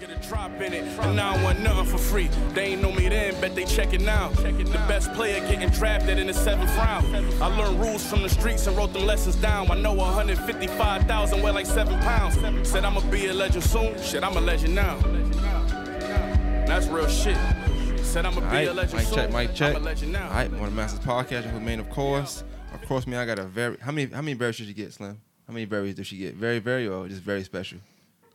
Get a drop in it, and now I want nothing for free. They ain't know me then, bet they check it now. The best player getting drafted in the seventh round. I learned rules from the streets and wrote them lessons down. I know 155,000 weigh like seven pounds. Said I'ma be a legend soon. Shit, I'm a legend now. That's real shit. Said I'ma be right, a legend mic soon. check, mic check. I'm a legend now. All right, one of Masters podcast, who main, of course. Of course, me, I got a very. How many? How many berries should you get, Slim? How many berries does she get? Very, very, or just very special?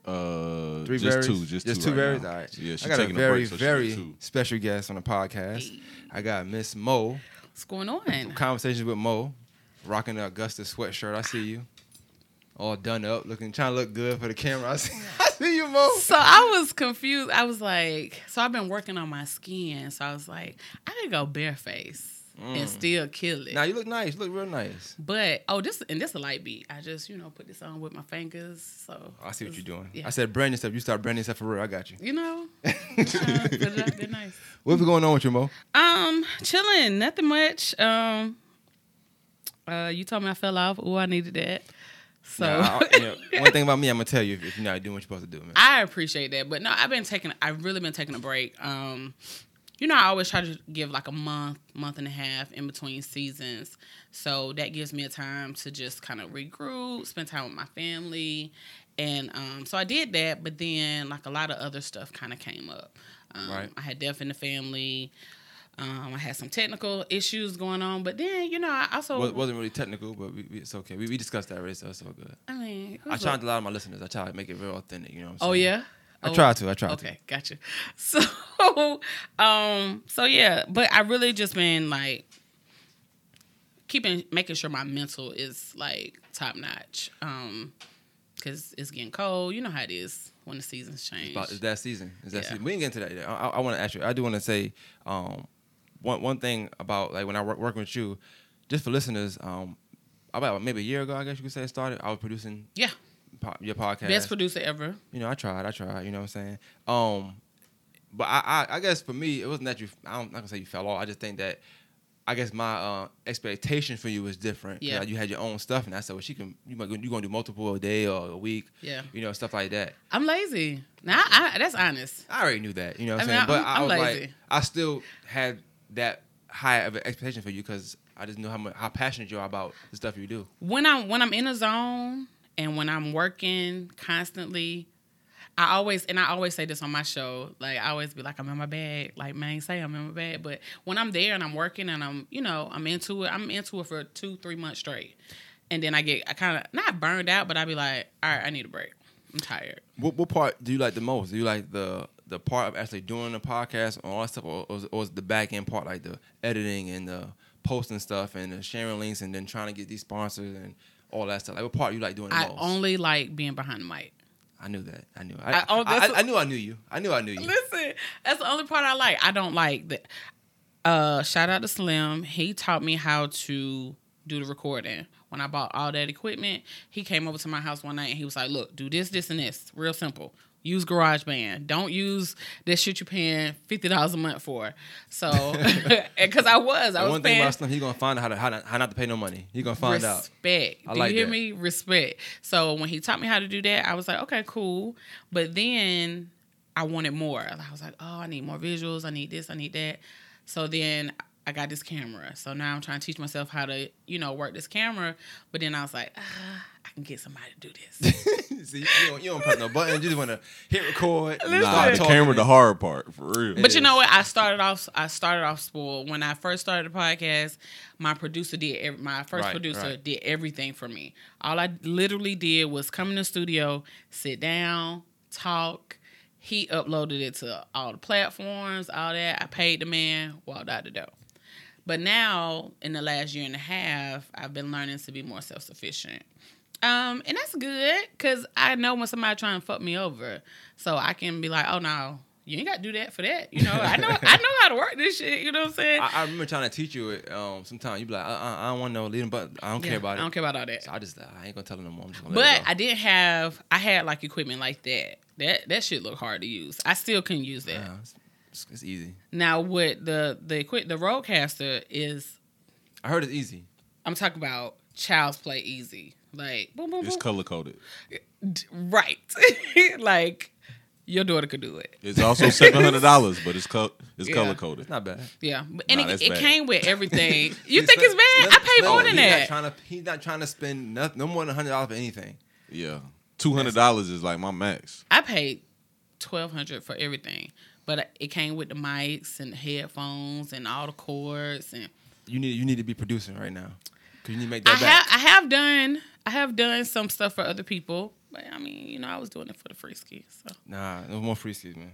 Uh, Three just berries. two, just, just two, two right berries. now. All right. Yeah, she's I got a taking very, break, so very special guest on the podcast. I got Miss Mo. What's going on? Conversations with Mo, rocking the Augusta sweatshirt. I see you. All done up, looking, trying to look good for the camera. I see, I see you, Mo. So I was confused. I was like, so I've been working on my skin. So I was like, I could go bareface and still kill it. Now you look nice. You look real nice. but oh, this and this a light beat. I just you know put this on with my fingers. So Oh, I see what you're doing. Yeah. I said brand yourself. You start branding yourself for real. I got you. You know, uh, put it out there nice. What's going on with you, Mo? Um, chilling, nothing much. Um, uh, you told me I fell off. Oh, I needed that. So Nah, you know, one thing about me, I'm gonna tell you if, if you're not doing what you're supposed to do, man. I appreciate that, but no, I've been taking. I've really been taking a break. Um, you know, I always try to give like a month, month and a half in between seasons, so that gives me a time to just kind of regroup, spend time with my family, and um, so I did that. But then, like a lot of other stuff, kind of came up. Um, Right. I had death in the family. Um, I had some technical issues going on, but then you know, I also Wa- wasn't really technical, but we, we, it's okay. We, we discussed that already, so it's all good. I mean, I a- to of my listeners. I try to make it real authentic. You know what I'm saying? Oh yeah. I Oh, try to. I try to. Okay, gotcha. So, um, so yeah, but I really just been like keeping, making sure my mental is like top notch. Um, cause it's getting cold. You know how it is when the seasons change. About, it's that season. It's that Yeah. season. We ain't get into that yet. I, I, want to ask you. I do want to say um, one one thing about like when I work working with you, just for listeners. Um, about maybe a year ago, I guess you could say it started. I was producing yeah, po- your podcast. best producer ever. you know, I tried, I tried, you know what I'm saying? Um, but I, I, I guess for me, it wasn't that you, I'm not gonna say you fell off. I just think that, I guess my uh, expectation for you was different. Yeah. You had your own stuff, and I said, well, she can, you might, you gonna do multiple a day or a week, Yeah, you know, stuff like that. I'm lazy. Now I, I, that's honest. I already knew that, you know what I'm I mean, saying? but I'm- I I'm was lazy. like, I still had that high of an expectation for you because I just knew how much, how passionate you are about the stuff you do. when I'm when I'm in a zone and when I'm working constantly, I always and I always say this on my show. Like I always be like I'm in my bag. Like man, say I'm in my bag. But when I'm there and I'm working and I'm you know I'm into it. I'm into it for two three months straight, and then I get I kind of not burned out, but I be like, all right, I need a break. I'm tired. What, what part do you like the most? Do you like the the part of actually doing the podcast and all that stuff, or, or, or the back end part like the editing and the posting stuff and the sharing links and then trying to get these sponsors and all that stuff? Like what part you like doing the I most? only like being behind the mic. I knew that. I knew. I, I- oh, I, I, I knew I knew you. I knew I knew you. Listen, that's the only part I like. I don't like that. Uh, shout out to Slim. He taught me how to do the recording. When I bought all that equipment, he came over to my house one night and he was like, "Look, do this, this, and this. Real simple. Use GarageBand. Don't use that shit you're paying fifty dollars a month for." So, because I was, I was one thing paying about Slim, he gonna find out how to how, to, how not to pay no money. He gonna find out. respect. Do like you hear that. me? Respect. So when he taught me how to do that, I was like, okay, cool. But then I wanted more. I was like, oh, I need more visuals. I need this. I need that. So then I got this camera. So now I'm trying to teach myself how to, you know, work this camera. But then I was like, ah, I can get somebody to do this. See, you don't, you don't press no buttons. You just wanna hit record. Listen. Nah, start the camera, the hard part for real. But you is. know what? I started off. I started off spoiled when I first started the podcast. My producer did. ev- My first Right, producer right. did everything for me. All I literally did was come in the studio, sit down, talk. He uploaded it to all the platforms, all that. I paid the man, walked out the door. But now, in the last year and a half, I've been learning to be more self sufficient. Um, and that's good because I know when somebody trying to fuck me over, so I can be like, "Oh no, you ain't got to do that for that." You know, I know, I know how to work this shit. You know what I'm saying? I, I remember trying to teach you it. Um, sometimes you be like, I, I, I don't want no leading, but I don't Yeah, care about it. I don't care about all that. So I just I ain't gonna tell them no more. I'm just gonna let it But. I didn't have. I had like equipment like that. That that shit look hard to use. I still couldn't use that. Yeah, it's, it's, it's easy. Now, what the the equip the RodeCaster is? I heard it's easy. I'm talking about child's play easy. Like boom, boom, It's boom. color coded. D- right. like your daughter could do it. It's also seven hundred dollars, but it's co- it's Yeah. color coded. It's not bad. Yeah, but, and Nah, it, it came with everything. You think spent- it's bad? I paid no, more than he's Not that. trying to, he's not trying to spend no, no more than hundred dollars for anything. Yeah, two hundred dollars is like my max. I paid twelve hundred for everything, but it came with the mics and the headphones and all the cords and. You need you need to be producing right now because you need to make I that back. have I have done I have done some stuff for other people, but I mean, you know, I was doing it for the free ski. So Nah, no more free skis, man.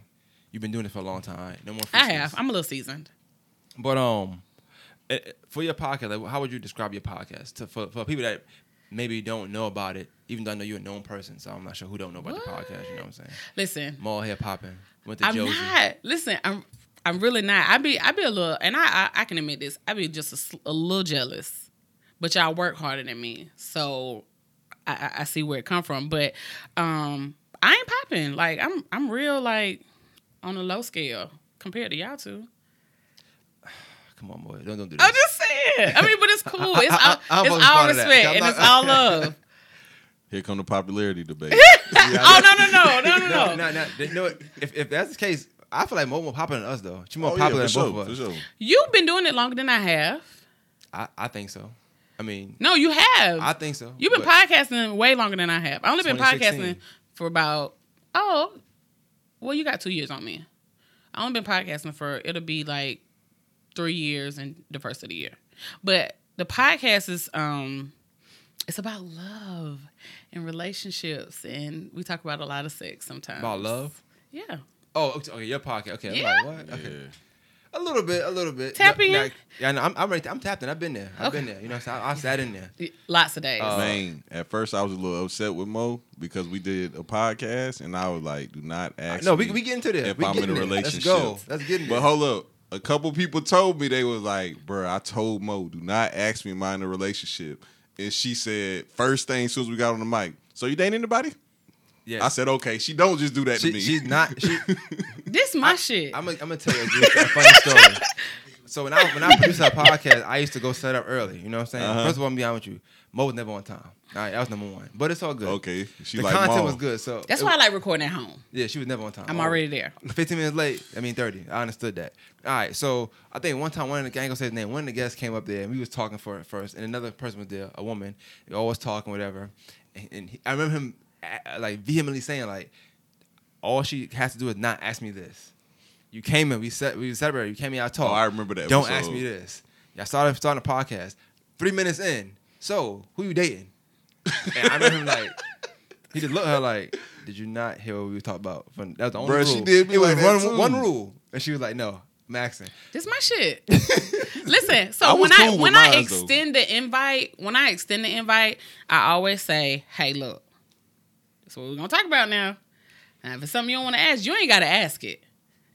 You've been doing it for a long time. Right? No more free I have. I'm a little seasoned. But um, eh, eh, for your podcast, like, how would you describe your podcast to for, for people that maybe don't know about it? Even though I know you're a known person, so I'm not sure who don't know about the podcast. You know what I'm saying? Listen, Mall hair popping. Went to I'm Josie. not. Listen, I'm I'm really not. I be I be a little, and I I, I can admit this. I be just a, a little jealous, but y'all work harder than me, so I, I, I see where it come from. But um, I ain't popping. Like I'm I'm real like on a low scale compared to y'all two. Come on, boy. Don't don't do this. I'm just saying. I mean, but it's cool. It's I- all, I- I'm it's all part of that. respect and not- it's all love. Here come the popularity debate. oh no no no no no no, no. no, no. You know what? If, if that's the case, I feel like Mo more popular than us, though. She's more oh, yeah, popular for than sure, both of us. sure. You've been doing it longer than I have. I, I think so. I mean, No, you have. I think so. You've been podcasting way longer than I have. I only been podcasting for about oh, well, you got two years on me. I only been podcasting for it'll be like three years and the first of the year. But the podcast is um, it's about love and relationships, and we talk about a lot of sex sometimes. about love. Yeah. Oh, okay, okay, your podcast. Okay, Yeah? I'm like, what? Okay. Yeah. A little bit, a little bit. Tapping. No- in? yeah, no, I'm, I'm right there. I'm tapped in. I've been there. I've Okay. been there. You know, what I'm? I, I sat in there. Lots of days. Uh, Man, at first I was a little upset with Mo because we did a podcast and I was like, "Do not ask." No, we me we get into this. if we I'm in a relationship. Let's go. Let's get in there. But hold up, a couple people told me they was like, "Bruh, I told Mo, do not ask me am I in a relationship." And she said, first thing as soon as we got on the mic, "So you dating anybody?" yeah. I said, "Okay." She don't just do that to me. she's not. She, this my shit. I'm gonna I'm tell you a, good, a funny story. So when I when I produced our podcast, I used to go set up early. You know what I'm saying? Uh-huh. First of all, I'm be honest with you, Mo was never on time. All right, that was number one. But it's all good. okay. She The like content Mo. was good. So That's it- why I like recording at home. Yeah, she was never on time. I'm Oh. already there. 15 minutes late. I mean 30. I understood that. All right, so I think one time one of the I ain't gonna say his name. One of the guests came up there and we was talking for it first, and another person was there, a woman. They always talking whatever, and, and he, I remember him uh, like vehemently saying like, all she has to do is not ask me this. You came in, we said we separated. You came in, I talked. Oh, I remember that Don't episode. ask me this. Y'all started starting a podcast. Three minutes in, so who you dating? And I remember him like. He just looked at her like, "Did you not hear what we were talking about?" From, that was the only Bruh, rule. she did me it was like that one, too. one rule, and she was like, "No, Maxon." This is my shit. Listen, so I when I cool with when I mine, though. extend the invite, when I extend the invite, I always say, "Hey, look, that's what we're gonna talk about now. Now, if it's something you don't want to ask, you ain't gotta ask it.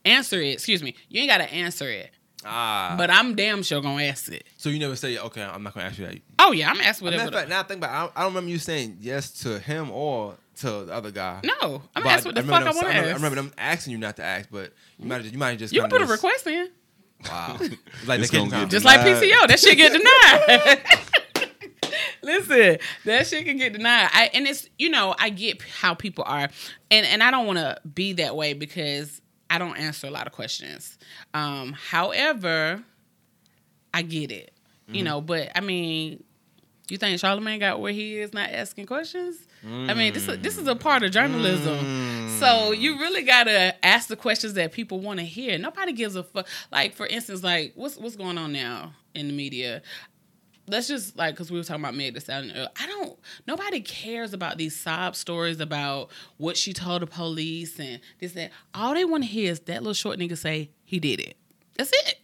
Answer it. Excuse me. You ain't gotta answer it. Ah, But I'm damn sure gonna ask it. so you never say, "Okay, I'm not going to ask you that." Oh yeah, I'm asking Matter whatever. of fact, now I think about, it, I don't, I don't remember you saying yes to him or to the other guy. no, I'm But asking what the fuck remember I want to ask. I remember them asking you not to ask, but you might you might just you can kinda put a request in, Wow, like It's the gonna kid time. get just like PTO. That shit get denied. Listen, that shit can get denied. I, and it's you know I get how people are, and and I don't want to be that way because I don't answer a lot of questions. Um, however, I get it, you Mm-hmm. know. But I mean, you think Charlamagne got where he is not asking questions? I mean, this is, this is a part of journalism. Mm. So you really gotta ask the questions that people want to hear. Nobody gives a fuck. Like for instance, like what's what's going on now in the media? Let's just like because we were talking about Meg Thee Stallion earlier. I don't. Nobody cares about these sob stories about what she told the police and this that. All they want to hear is that little short nigga say he did it. That's it.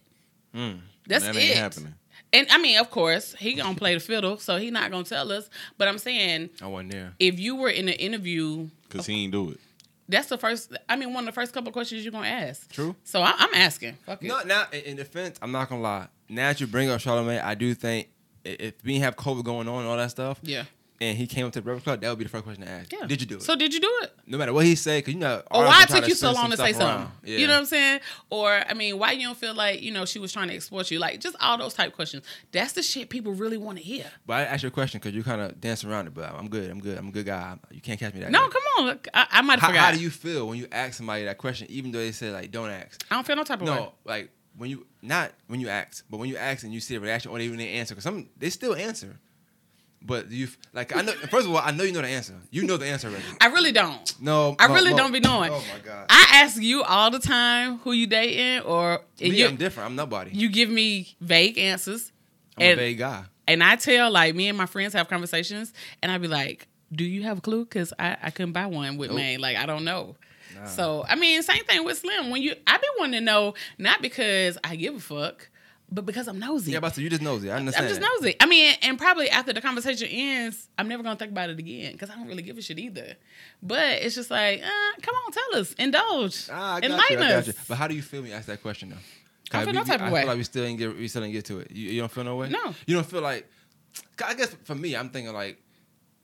Hmm. That's that it. happening. And I mean, of course, he gonna play the fiddle, so he not gonna tell us. But I'm saying, I wasn't there. if you were in an interview, Cause he ain't do it. that's the first. I mean, one of the first couple of questions you're gonna ask. True. So I, I'm asking. Fuck it. No, now in, in defense, I'm not gonna lie. Now that you bring up Charlamagne, I do think i- if we have COVID going on and all that stuff, Yeah. and he came up to the Breakfast Club, that would be the first question to ask. Yeah. Did you do it? So did you do it? no matter what he say, because you know, oh, Or why will it took you so long to say something? Yeah. You know what I'm saying? Or I mean, why you don't feel like you know she was trying to exploit you? Like just all those type questions. That's the shit people really want to hear. But I asked you a question because you kind of dance around it. But I'm good. I'm good. I'm a good guy. You can't catch me that. No, way. come on. Look, I, I might have forgot. how do you feel when you ask somebody that question, even though they say like don't ask? I don't feel no type of way. No, like when you not when you ask, but when you ask and you see a reaction or they even they answer because some they still answer. But you like I know first of all I know you know the answer. You know the answer already. I really don't. No, I Mo- really Mo- don't be knowing. Oh my god. I ask you all the time who you dating, or Me, you I'm different. I'm nobody. you give me vague answers, I'm and a vague guy. and I tell like me and my friends have conversations, and I be like, "Do you have a clue?" Because I I couldn't buy one with Nope. Maine. Like I don't know. So I mean, same thing with Slim. When you I be wanting to know not because I give a fuck, but because I'm nosy. Yeah, but you just nosy. I understand. I'm just nosy. I mean, and probably after the conversation ends, I'm never gonna think about it again because I don't really give a shit either. But it's just like, uh, come on, tell us, indulge, Ah, I got enlighten you, I got us. you. But how do you feel when you ask that question though? I feel we- no we- type of I way. feel like we still didn't get we still didn't get to it. You, you don't feel no way. No. You don't feel like. I guess for me, I'm thinking like,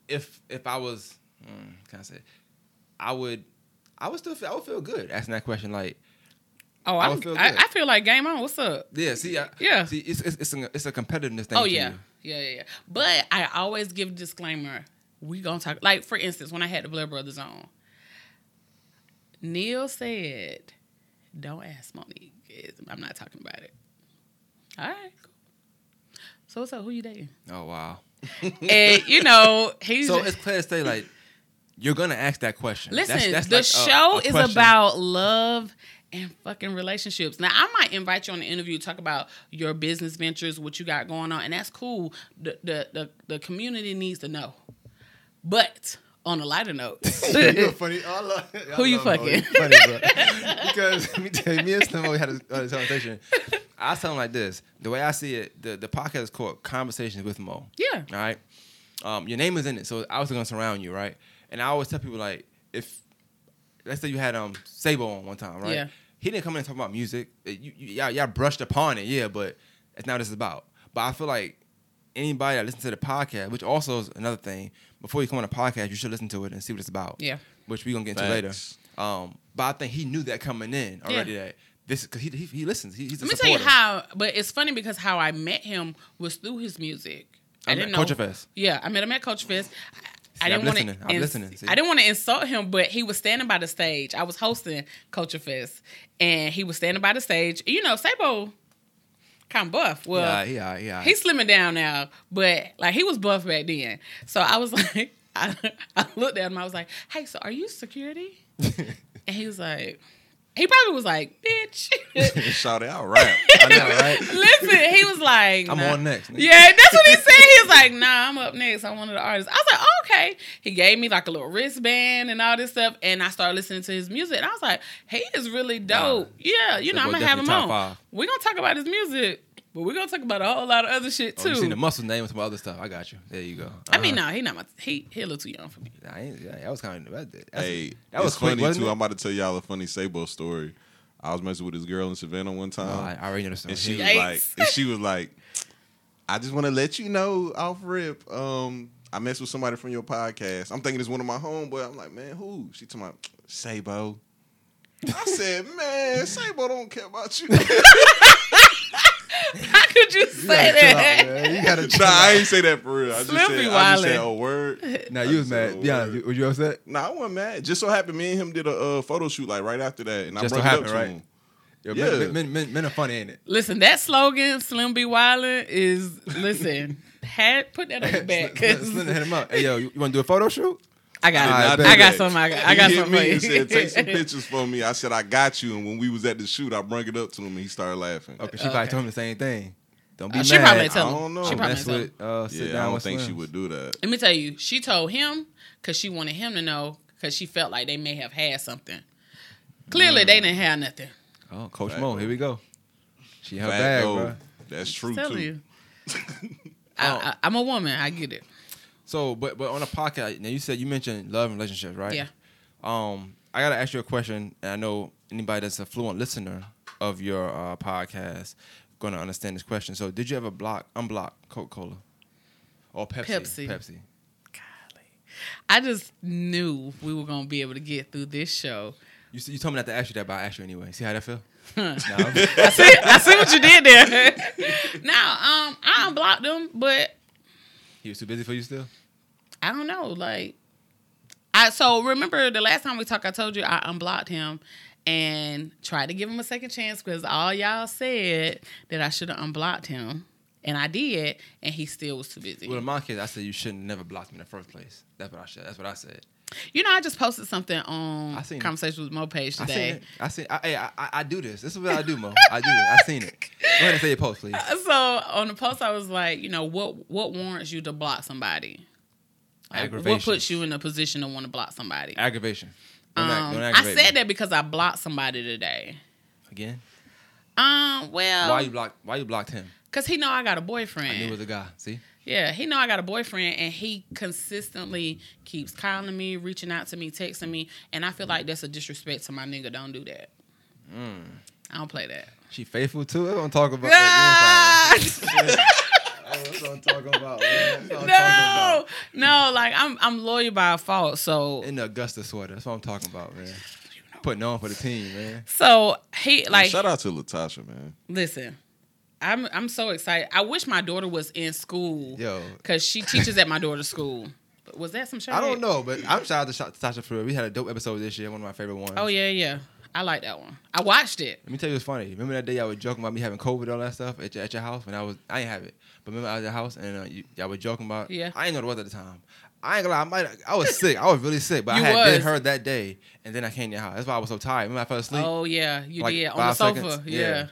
if if I was, hmm, can I say, I would, I would still feel I would feel good asking that question. Like, Oh, I I, would feel I, good. I feel like game on. What's up? yeah, see, I, Yeah. see, it's it's it's a, it's a competitiveness thing. Oh to yeah. yeah, yeah, yeah. But I always give a disclaimer. We gonna talk. Like for instance, when I had the Blair Brothers on, Neil said, "Don't ask Monique. I'm not talking about it." All right. Cool. So what's up? Who you dating? Oh wow. and you know he's So it's clear to say like, you're gonna ask that question. Listen, That's- that's the like show a is question. about love and fucking relationships. Now, I might invite you on the interview to talk about your business ventures, what you got going on, and that's cool. The the the, the community needs to know. But on a lighter note, You're funny. I love, I Who you love Mo. fucking? Funny, because let me tell you, me and Slim we had a, a conversation. I tell him like this: the way I see it, the, the podcast is called Conversations with Mo. yeah, All right, um, your name is in it, so I was gonna surround you, right? And I always tell people like, if let's say you had um Sabo on one time, right? Yeah. He didn't come in and talk about music. Uh, You, you, y'all, y'all brushed upon it, yeah, but it's not what it's about. But I feel like anybody that listens to the podcast, which also is another thing, before you come on a podcast, you should listen to it and see what it's about. Yeah. Which we're gonna get into Facts. later. Um, but I think he knew that coming in already Yeah. that this because he, he he listens. He, he's a let me tell you how. But it's funny because how I met him was through his music. I I'm didn't at know. Culture Fest. Yeah, I met him at Culture Fest. I I'm didn't want listening. I'm to. listening. See? I didn't want to insult him, but he was standing by the stage. I was hosting Culture Fest, and he was standing by the stage. You know, Sabo, kind of buff. Well, yeah, yeah, yeah. he's slimming down now, but like he was buff back then. So I was like, I, I looked at him. I was like, "Hey, so are you security?" and he was like, he probably was like, "Bitch." Shout it out, rap. I know, right? Listen, he was like, I'm nah. on next. nigga. Yeah, that's what he said. He was like, "Nah, I'm up next. I'm one of the artists." I was like, oh, "Okay." He gave me like a little wristband and all this stuff, and I started listening to his music, and I was like, "He is really dope." Yeah, you know, I'm gonna have him on. five. We're gonna talk about his music, but we're gonna talk about a whole lot of other shit Oh, too. you seen the muscle name and some other stuff. I got you. There you go. I mean, Uh-huh. no, he not my he he a little too young for me. Nah, I ain't, yeah, that was kind of that, that's, Hey, that was it's quick, funny too. it? I'm about to tell y'all a funny Sabo story. I was messing with this girl in Savannah one time. Oh, I, I already know the story. and she was Yikes. like, and she was like, I just want to let you know off rip. Um, I messed with somebody from your podcast. I'm thinking it's one of my homeboy. I'm like, man, who? She told me, Sabo. I said, man, Sabo don't care about you. How could you say that? you gotta nah, I ain't say that for real. I just Slim said, be I just wildin'. said a word. Nah, you was mad. a Be honest. word. Was you upset? Nah, I wasn't mad. Just so happened, me and him did a uh, photo shoot like right after that, and Just I so brought it happened, up to right? him. Yo, Yeah. men, men, men, men are funny, ain't it? Listen, that slogan "Slim be Wildin" is listen. Had put that on your back Slim hit him up. Hey, yo, you, want to do a photo shoot? I got I it. bet I got that. some. I got, I He got hit some for me and said, "Take some pictures for me." I said, "I got you." And when we was at the shoot, I brought it up to him, and he started laughing. Okay, she probably told him the same thing. Don't be Uh, mad. she probably I tell him. don't know. She Don't probably mess tell him. uh, sit Yeah, down I don't with think she would do that. Let me tell you, she told him because she wanted him to know because she felt like they may have had something. Clearly, they didn't have nothing. Oh, Coach Fact, Mo, here we go. She in her bag, bro. That's true Tell too. you. I, I, I'm a woman. I get it. So, but but on a podcast, now you said you mentioned love and relationships, right? Yeah. Um, I gotta ask you a question, and I know anybody that's a fluent listener of your uh, podcast gonna understand this question. So, did you ever block unblock Coca Cola or Pepsi? Pepsi. Pepsi. God I just knew we were gonna be able to get through this show. You, you told me not to ask you that, but I asked you anyway. See how that feel? no, I see, I see what you did there. now, um, I unblocked them, but he was too busy for you still. I don't know. Like, I so remember the last time we talked, I told you I unblocked him and tried to give him a second chance because all y'all said that I should have unblocked him, and I did, and he still was too busy. Well, in my case, I said you shouldn't never blocked me in the first place. That's what I said. That's what I said. You know, I just posted something on I seen it. Conversation with Mo page I seen today. it. I seen. I, I, I do this. This is what I do, Mo. I do it. I seen it. Go ahead and say your post, please. So on the post, I was like, you know, what what warrants you to block somebody? Like, what puts you in a position to want to block somebody? Aggravation. Don't, Um, don't I said me. that because I blocked somebody today. again. Um, well, Why you blocked? Why you blocked him? Cause he know I got a boyfriend. I knew it was a guy. See, yeah, he know I got a boyfriend, and he consistently keeps calling me, reaching out to me, texting me, and I feel like that's a disrespect to my nigga. Don't do that. Mm. I don't play that. she faithful too. That's what I'm talking about. Ah! That's what I'm talking about. man. That's talking about. no, no, like I'm I'm loyal by fault. So In the Augusta sweater. That's what I'm talking about, man. Putting on for the team, man. so he like Shout out to Latasha, man. listen. I'm I'm so excited. I wish my daughter was in school. Yo. Cause she teaches at my daughter's school. Was that some shit? I don't know, but I'm shout out to Sha- Tasha for real. We had a dope episode this year, one of my favorite ones. Oh yeah, yeah. I like that one. I watched it. Let me tell you what's funny. Remember that day y'all were joking about me having COVID and all that stuff at your, at your house when I was I ain't have it, but remember I was at your house and uh, you, y'all were joking about. Yeah. I ain't know the weather at the time. I ain't gonna lie. I might. I was sick. I was really sick, but You I had been was. heard that day, and then I came to your house. That's why I was so tired. Remember I fell asleep. Oh yeah, you Like did on the sofa. seconds? Yeah. Yeah.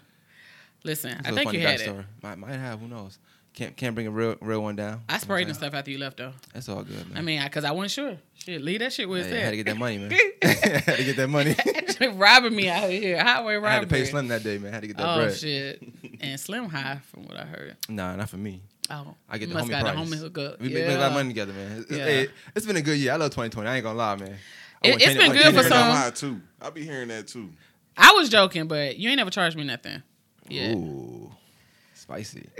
Listen, I think you had it. backstory. Might might have. Who knows? Can't can't bring a real real one down. I sprayed and stuff after you left though. That's all good, man. I mean, because I, wasn't sure. Shit, leave that shit where it's Hey, I had to get that money, man. I had to get that money. robbing me out here, highway robbery. I had to pay Slim that day, man. I had to get that Oh bread. shit, and Slim High from what I heard. Nah, not for me. Oh, I get the must homie got price. the homie hookup. We yeah. make, make a lot of money together, man. It's, Yeah. hey, it's been a good year. I love 2020. I ain't gonna lie, man. I it, has been I good for to- Hearing that some. high too. I be hearing that too. I was joking, but you ain't never charged me nothing. Yeah. Ooh, spicy.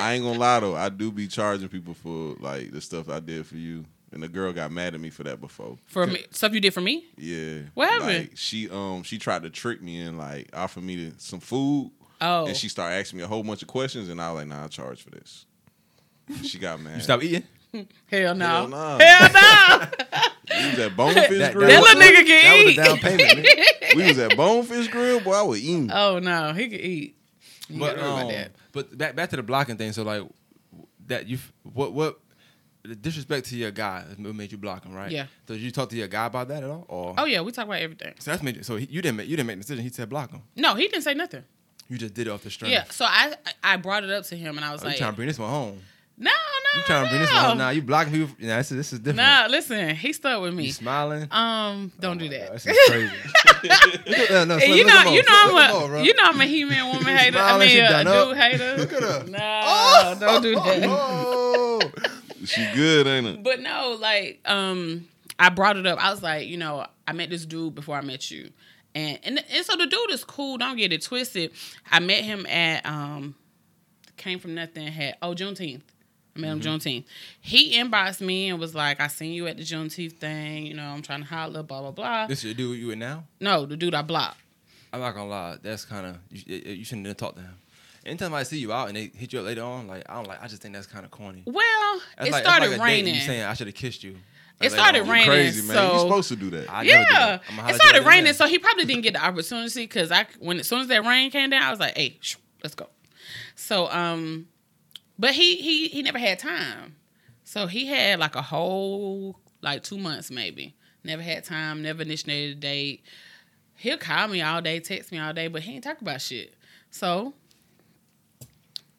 I ain't gonna lie though. I do be charging people for like the stuff I did for you, and the girl got mad at me for that before. For me, stuff you did for me. Yeah. What happened? Like, she um she tried to trick me and like offer me to, some food, Oh, and she started asking me a whole bunch of questions, and I was like, Nah, I charge for this. And she got mad. You stop eating? hell no, Hell no. hell no. We was at Bonefish That- Grill. That little nigga can That was eat. a down payment. nigga. we was at Bonefish Grill, boy. I was eating. oh no, he could eat. You But gotta about um, that. but back back to the blocking thing. So like that you what what the disrespect to your guy what made you block him, right? Yeah. So did you talk to your guy about that at all? Or Oh yeah, we talk about everything. so that's major. you, so he, you didn't make you didn't make the decision. He said block him. No, he didn't say nothing. You just did it off the strength. Yeah, so I I brought it up to him and I was Oh, you like, trying to bring this one home? no, no, You trying to bring this one home? Nah, you blocking people. Nah, this is this is different. Nah, listen, he stuck with You me. smiling? Um, don't do Oh, that. This is crazy. no, no, you know, you know, I'm a, you know, I'm a he-man woman hater. I mean, a done up. dude hater. Look at her. Nah, don't do that. She good, ain't it? But no, like, um, I brought it up. I was like, you know, I met this dude before I met you, and and, and so the dude is cool. Don't get it twisted. I met him at um, came from nothing. Had oh Juneteenth. I met him Juneteenth. He inboxed me and was like, "I seen you at the Juneteenth thing. You know, I'm trying to holler, blah blah blah." This your dude you with now? no, the dude I blocked. I'm not gonna lie. That's kind of you, you shouldn't have talked to him. Anytime I see you out and they hit you up later on, like I don't like. I just think that's kind of corny. Well, That's it like, started like a date and raining. You saying I should have kissed you. It Like, started on. raining. Crazy man. so- you supposed to do that. I never do Yeah, that. It started raining, then. so he probably didn't get the opportunity because I when as soon as that rain came down, I was like, "Hey, shoo, let's go." So, um, but he he he never had time, so he had like a whole like two months maybe. Never had time, never initiated a date. He'll call me all day, text me all day, but he ain't talk about shit. So,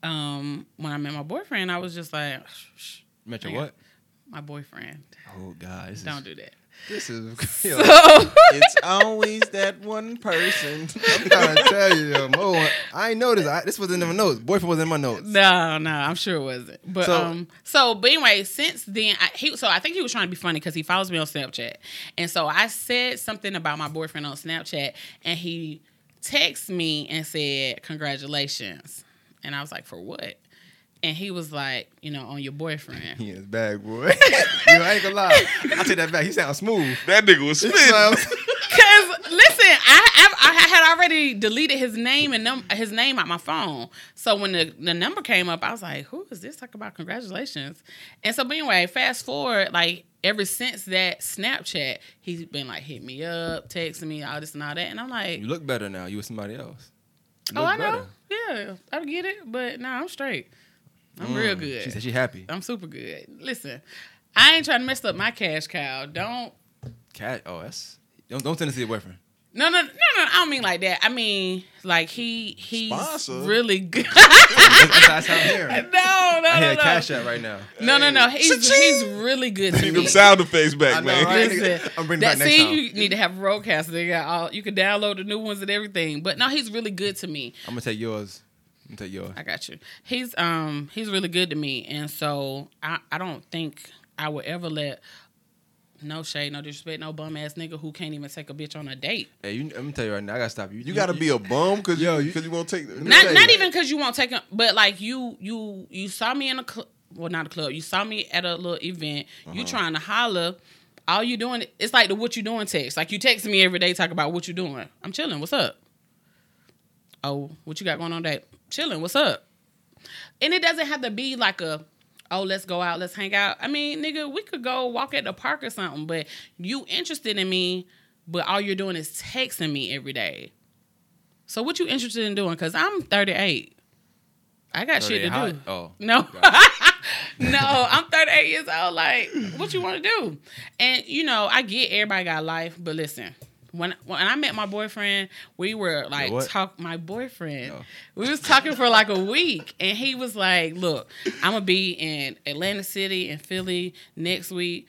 um, when I met my boyfriend, I was just like, met your what? my boyfriend, Oh God, this don't is do that. this is. So, it's always that one person. I'm trying to tell you, yo, Mo. I ain't noticed. I, this wasn't in my notes. Boyfriend was in my notes. No, no, I'm sure it wasn't. But So- um, so but anyway, since then, I, he so I think he was trying to be funny because he follows me on Snapchat, and so I said something about my boyfriend on Snapchat, and he texted me and said congratulations, and I was like for what? and he was like, you know, on your boyfriend. He is bad, boy. Yo, I ain't gonna lie. I take that back. He sounds smooth. That nigga was spitting. Cause listen, I, I I had already deleted his name and num- his name out my phone. So when the, the number came up, I was like, "Who is this? Talk about congratulations." And so, but anyway, fast forward, like ever since that Snapchat, he's been like hitting me up, texting me, all this and all that, and I'm like, You look better now. You with somebody else. "Oh, I know, yeah, I get it, but nah, I'm straight. I'm mm. real good. She said she happy. I'm super good. Listen, I ain't trying to mess up my cash cow. Don't Cat. Oh, that's don't don't send it to your boyfriend. No, no, no, no. I don't mean like that. I mean like he he's Sponsor? really good. That's, that's how I'm hearing. no, no, I no, no. cash out right now. No, no, no. He's Cha-ching. he's really good to Need me. them sound effects back, I know, man. right? Listen, I'm bringing that back next see, time. you need to have RodeCaster. They got all you can download the new ones and everything. But no, he's really good to me. I'm gonna take yours. I'm gonna take yours. I got you. He's um he's really good to me, and so I I don't think I would ever let no shade, no disrespect, no bum ass nigga who can't even take a bitch on a date. Hey, you, I'm gonna tell you right now. I gotta stop you. You gotta be a bum because Yo, you you- because you won't take. Not not even because you won't take him, but like you you you saw me in a club. Well, not a club. You saw me at a little event. You uh-huh. trying to holler. All you doing, it's like the what you doing text. Like you text me every day, talk about what you doing. I'm chilling. What's up? Oh, what you got going on that? Chilling. What's up? And it doesn't have to be like a, oh, let's go out, let's hang out. I mean, nigga, we could go walk at the park or something. But you interested in me, but all you're doing is texting me every day. So what you interested in doing? Cause I'm 38. I got shit to Hot. do. Oh, No. no, I'm 38 years old. Like, what you want to do? And you know, I get everybody got life, but listen. When when I met my boyfriend, we were like what? talk. My boyfriend, Oh. we was talking for like a week, and he was like, "Look, I'm gonna be in Atlantic City and Philly next week.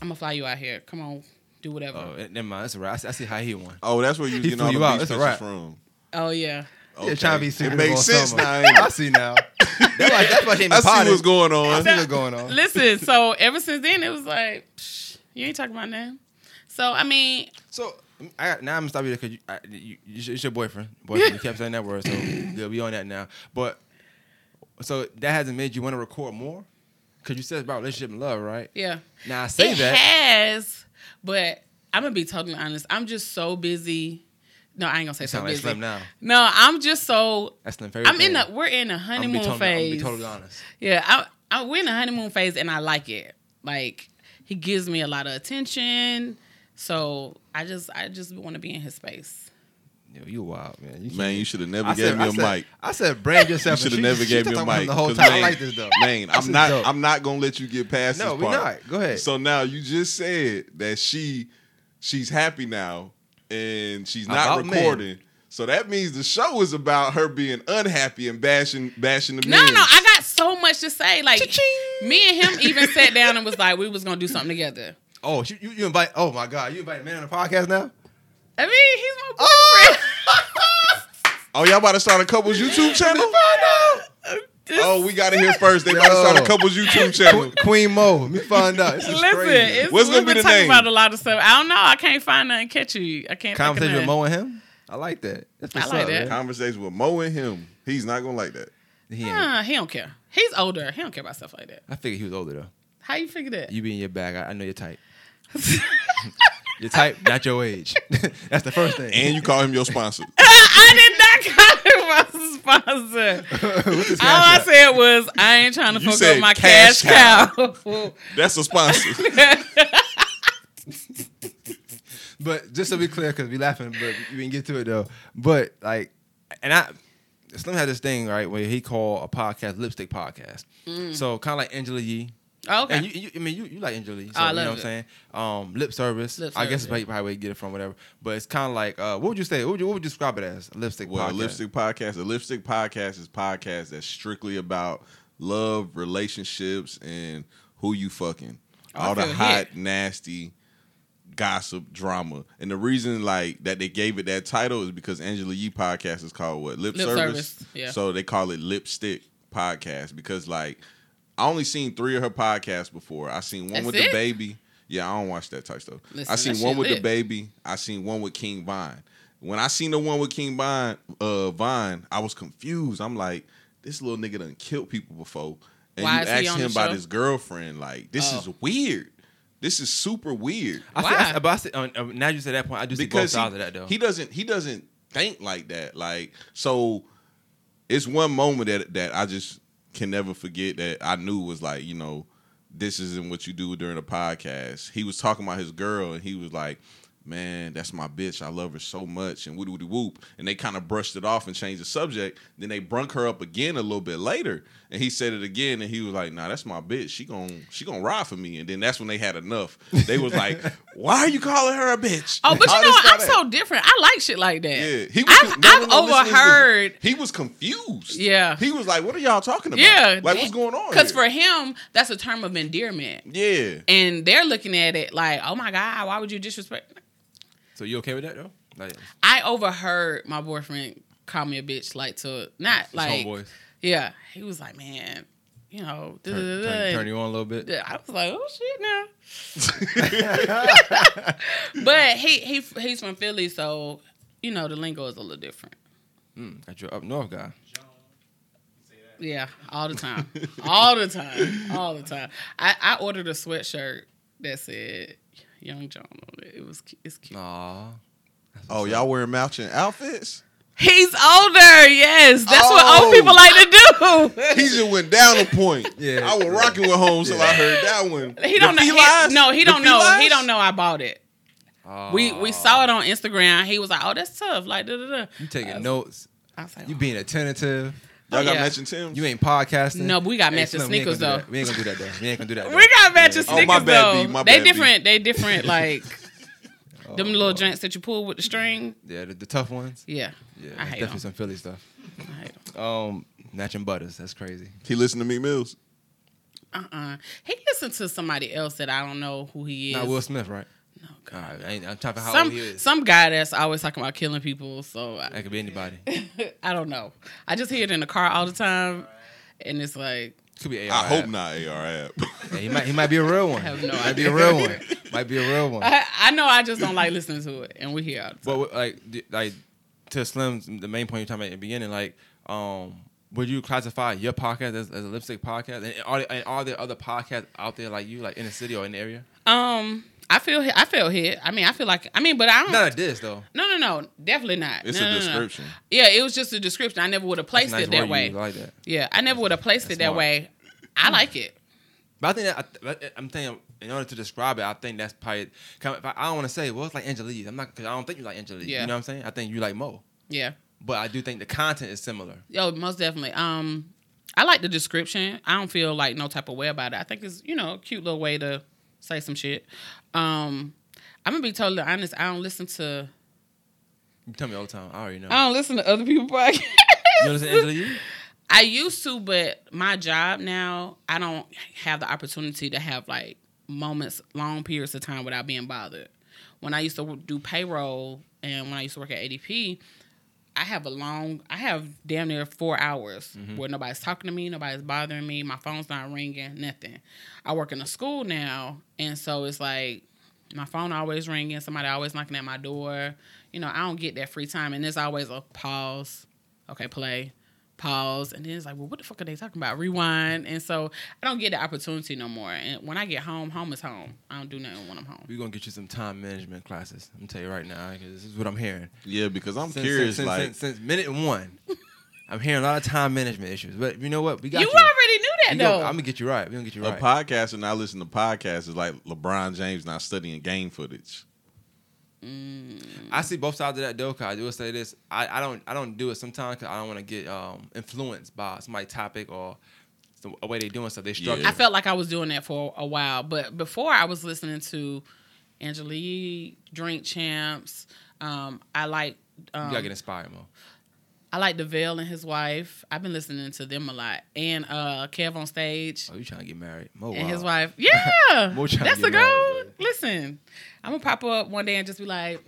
I'm gonna fly you out here. Come on, do whatever." oh, never mind. That's all right. I see, I see how he won. Oh, that's where you was He getting all you the beach It's a pictures from. Oh yeah. Yeah, trying to be It makes all sense summer. now. ain't it? I see now. That's why, that's why she ain't I see what's going I on. see what's going on. Listen, so ever since then, it was like, Psh, you ain't talking about nothing. So I mean, So I now I'm gonna stop you because you, I, you, you, it's your boyfriend. Boyfriend. you kept saying that word, so yeah, we on that now. But so that hasn't made you want to record more because you said about relationship and love, right? yeah. Now I say it that. has, but I'm gonna be totally honest. I'm just so busy. No, I ain't gonna say You so like busy. Slim now. No, I'm just so. That's Slim favorite. I'm in thing. the. We're in the I'm gonna honeymoon I'm phase. gonna be totally honest. Yeah, I, I, we're in a honeymoon phase, and I like it. Like he gives me a lot of attention, so I just, I just want to be in his space. Yo, you wild man. You Man, you should have never I gave said, me I a said, mic. I said, brand yourself. You should have never she- gave she me a talking about him mic. the whole time. Man, I like this though. Man, I'm not. dope. I'm not gonna let you get past No, this we part. not. Go ahead. So now you just said that she, she's happy now, and she's not About men. recording. So that means the show is about her being unhappy and bashing, bashing the No, men. no, I got so much to say. Like me and him even sat down and was like, we was gonna do something together. Oh, you, you, you invite. Oh my God, you invite a man on the podcast now? I mean, he's my oh! boyfriend. Oh, y'all about to start a couple's YouTube channel? This- Oh, we got to hear first. They about to start a couple's YouTube channel. Queen Mo. Let me find out. This is Listen, crazy. it's, What's we've gonna be the talking name? about a lot of stuff. I don't know. I can't find nothing catchy. I can't. Conversation with think of Mo and him. I like that. That's I like up, that. man. Conversation with Mo and him. He's not gonna like that. He nothing. ain't. Nah, he don't care. He's older. He don't care about stuff like that. I figured he was older though. How you figure that? You be in your bag. I, I know your type. your type, not your age. That's the first thing. And you call him your sponsor. I did not call him my sponsor. All I said was I ain't trying to You fuck up my cash cash, cow. That's a sponsor. But just to be clear, because we laughing, but we didn't get to it though. But like, and I, Slim had this thing right where he called a podcast lipstick podcast. Mm. So kind of like Angela Yee. Oh, okay. And you, you, I mean, you, you like Angela Yee, so Oh, I you know love what I'm saying? Um, lip service. Lip service. I guess service, it's probably, probably where you get it from, whatever. But it's kind of like, uh, what would you say? What would you, what would you describe it as? A lipstick Well, podcast. a lipstick podcast. A lipstick podcast is podcast that's strictly about love, relationships, and who you fucking. Oh, All the hot, hit. nasty gossip drama. And the reason like that they gave it that title is because Angela Yee podcast is called what? Lip, Lip service. Service, yeah. So they call it lipstick podcast because like I only seen three of her podcasts before. I seen one That's with it? the baby. Yeah, I don't watch that type stuff. Listen, I seen one shit with the baby. I seen one with King Von. When I seen the one with King Von, uh, Von, I was confused. I'm like, this little nigga done killed people before, and Why you is he ask him about show? his girlfriend. Like this Oh. is weird. This is super weird I see, Why? I, but I see, uh, uh, now you say that point, I do see both because sides he, of that though. he doesn't he doesn't think like that. Like so, it's one moment that that I just can never forget that I knew was like you know this isn't what you do during a podcast. He was talking about his girl and he was like. Man, that's my bitch. I love her so much, and woody woody whoop. And they kind of brushed it off and changed the subject. Then they brunk her up again a little bit later, and he said it again, and he was like, "Nah, that's my bitch. She gon' she gonna ride for me." And then that's when they had enough. They was like, "Why are you calling her a bitch?" Oh, but you All know I'm that. so different. I like shit like that. Yeah, he was. I've, con- no, I've no, no, listen, listen, overheard. listen. He was confused. Yeah. he was like, "What are y'all talking about? Yeah, like what's going on?" Because for him, that's a term of endearment, yeah, and they're looking at it like, "Oh my god, why would you disrespect?" So you okay with that though? Like I overheard my boyfriend call me a bitch, like to not his like, homeboys yeah. He was like, "Man, you know," turn, da-da-da-da," turn, turn you on a little bit. I was like, oh shit now. but he he he's from Philly, so you know the lingo is a little different. Mm, got your up north guy. Yeah, all the time, all the time, all the time. I I ordered a sweatshirt that said Young John on it. It was it's cute. Aw. Oh, y'all wearing matching outfits? He's older. Yes, that's what Oh. old people like to do. He just went down a point. Yeah. I was rocking with home till I heard that one. He don't The know. He, no, he The don't know. He don't know I bought it. We we saw it on Instagram. He was like, "Oh, that's tough." Like, da da da. You taking I was- notes. I was like, You oh. being attentive. Y'all got Yeah. matching Tims? You ain't podcasting. No, but we got Hey, matching Slim, sneakers, gonna though. We ain't gonna do that though. We ain't gonna do that. Though. We got matching Oh, sneakers my bad, though. B, my they bad, B. different. They different. Like Oh, them little joints that you pull with the string. Yeah, the, the tough ones. Yeah, Yeah, I hate definitely them. some Philly stuff. I hate them. Um, matching butters. That's crazy. He listened to me Mills. Uh uh He listened to somebody else that I don't know who he is. Not Will Smith, right? No, God. I ain't, I'm talking about how Some old he is. some guy that's always talking about killing people. So that could be anybody. I don't know. I just hear it in the car all the time, and it's like Could be AR. I hope not AR-Ab. Yeah, he might. He might be a real one. I have no might be a real one. Might be a real one. I, I know. I just don't like listening to it, and we hear all the time. But like, d- like to Slim's the main point you're talking about at the beginning, like, um, would you classify your podcast as, as a lipstick podcast? And are, there, and are there other podcasts out there like you, like in the city or in the area? Um, I feel I feel hit. I mean, I feel like I mean, but I don't. Not a diss though. no, no, no, definitely not. It's No, a no, no, no. description. Yeah, it was just a description. I never would have placed That's a it that way. you like that. Yeah, I never would have placed That's it that smart. way. I like it. But I think that I, I'm thinking in order to describe it, I think that's probably. kind of- I don't want to say well, it's like Angela Yee. I'm not because I don't think you like Angela Yee. Yeah. You know what I'm saying? I think you like Mo. Yeah. But I do think the content is similar. Yo, most definitely. Um, I like the description. I don't feel like no type of way about it. I think it's you know a cute little way to say some shit. Um, I'm gonna be totally honest. I don't listen to. You tell me all the time. I already know. I don't listen to other people's podcasts. you listen to Angela Yee? I used to, but my job now, I don't have the opportunity to have like moments, long periods of time without being bothered. When I used to do payroll and when I used to work at ADP, I have a long, I have damn near four hours mm-hmm. where nobody's talking to me, nobody's bothering me, my phone's not ringing, nothing. I work in a school now, and so it's like my phone always ringing, somebody always knocking at my door. You know, I don't get that free time, and there's always a pause. Okay, play pause, and then it's like, well, what the fuck are they talking about? Rewind, and so I don't get the opportunity no more. And when I get home, home is home. I don't do nothing when I'm home. We're gonna get you some time management classes. I'm gonna tell you right now, because this is what I'm hearing. Yeah, because I'm Since, curious. since, like, since, since minute one, I'm hearing a lot of time management issues. But you know what? We got You you. already knew that We though. gon- I'm gonna get you right. We're gonna get you right. a right. podcaster not listening to podcasts is like LeBron James not studying game footage. I see both sides of that though. Cause I will say this: I, I don't I don't do it sometimes because I don't want to get um, influenced by somebody's topic or the way they're doing stuff. They structure. I felt like I was doing that for a while, but before I was listening to Angela Yee, Drink Champs. Um, I like you um, gotta get inspired, Mo. I like DeVale and his wife. I've been listening to them a lot, and uh, KevOnStage Oh, you trying to get married? Mo, and his wife. Yeah, More trying to that's get a go. married. Listen, I'm gonna pop up one day and just be like,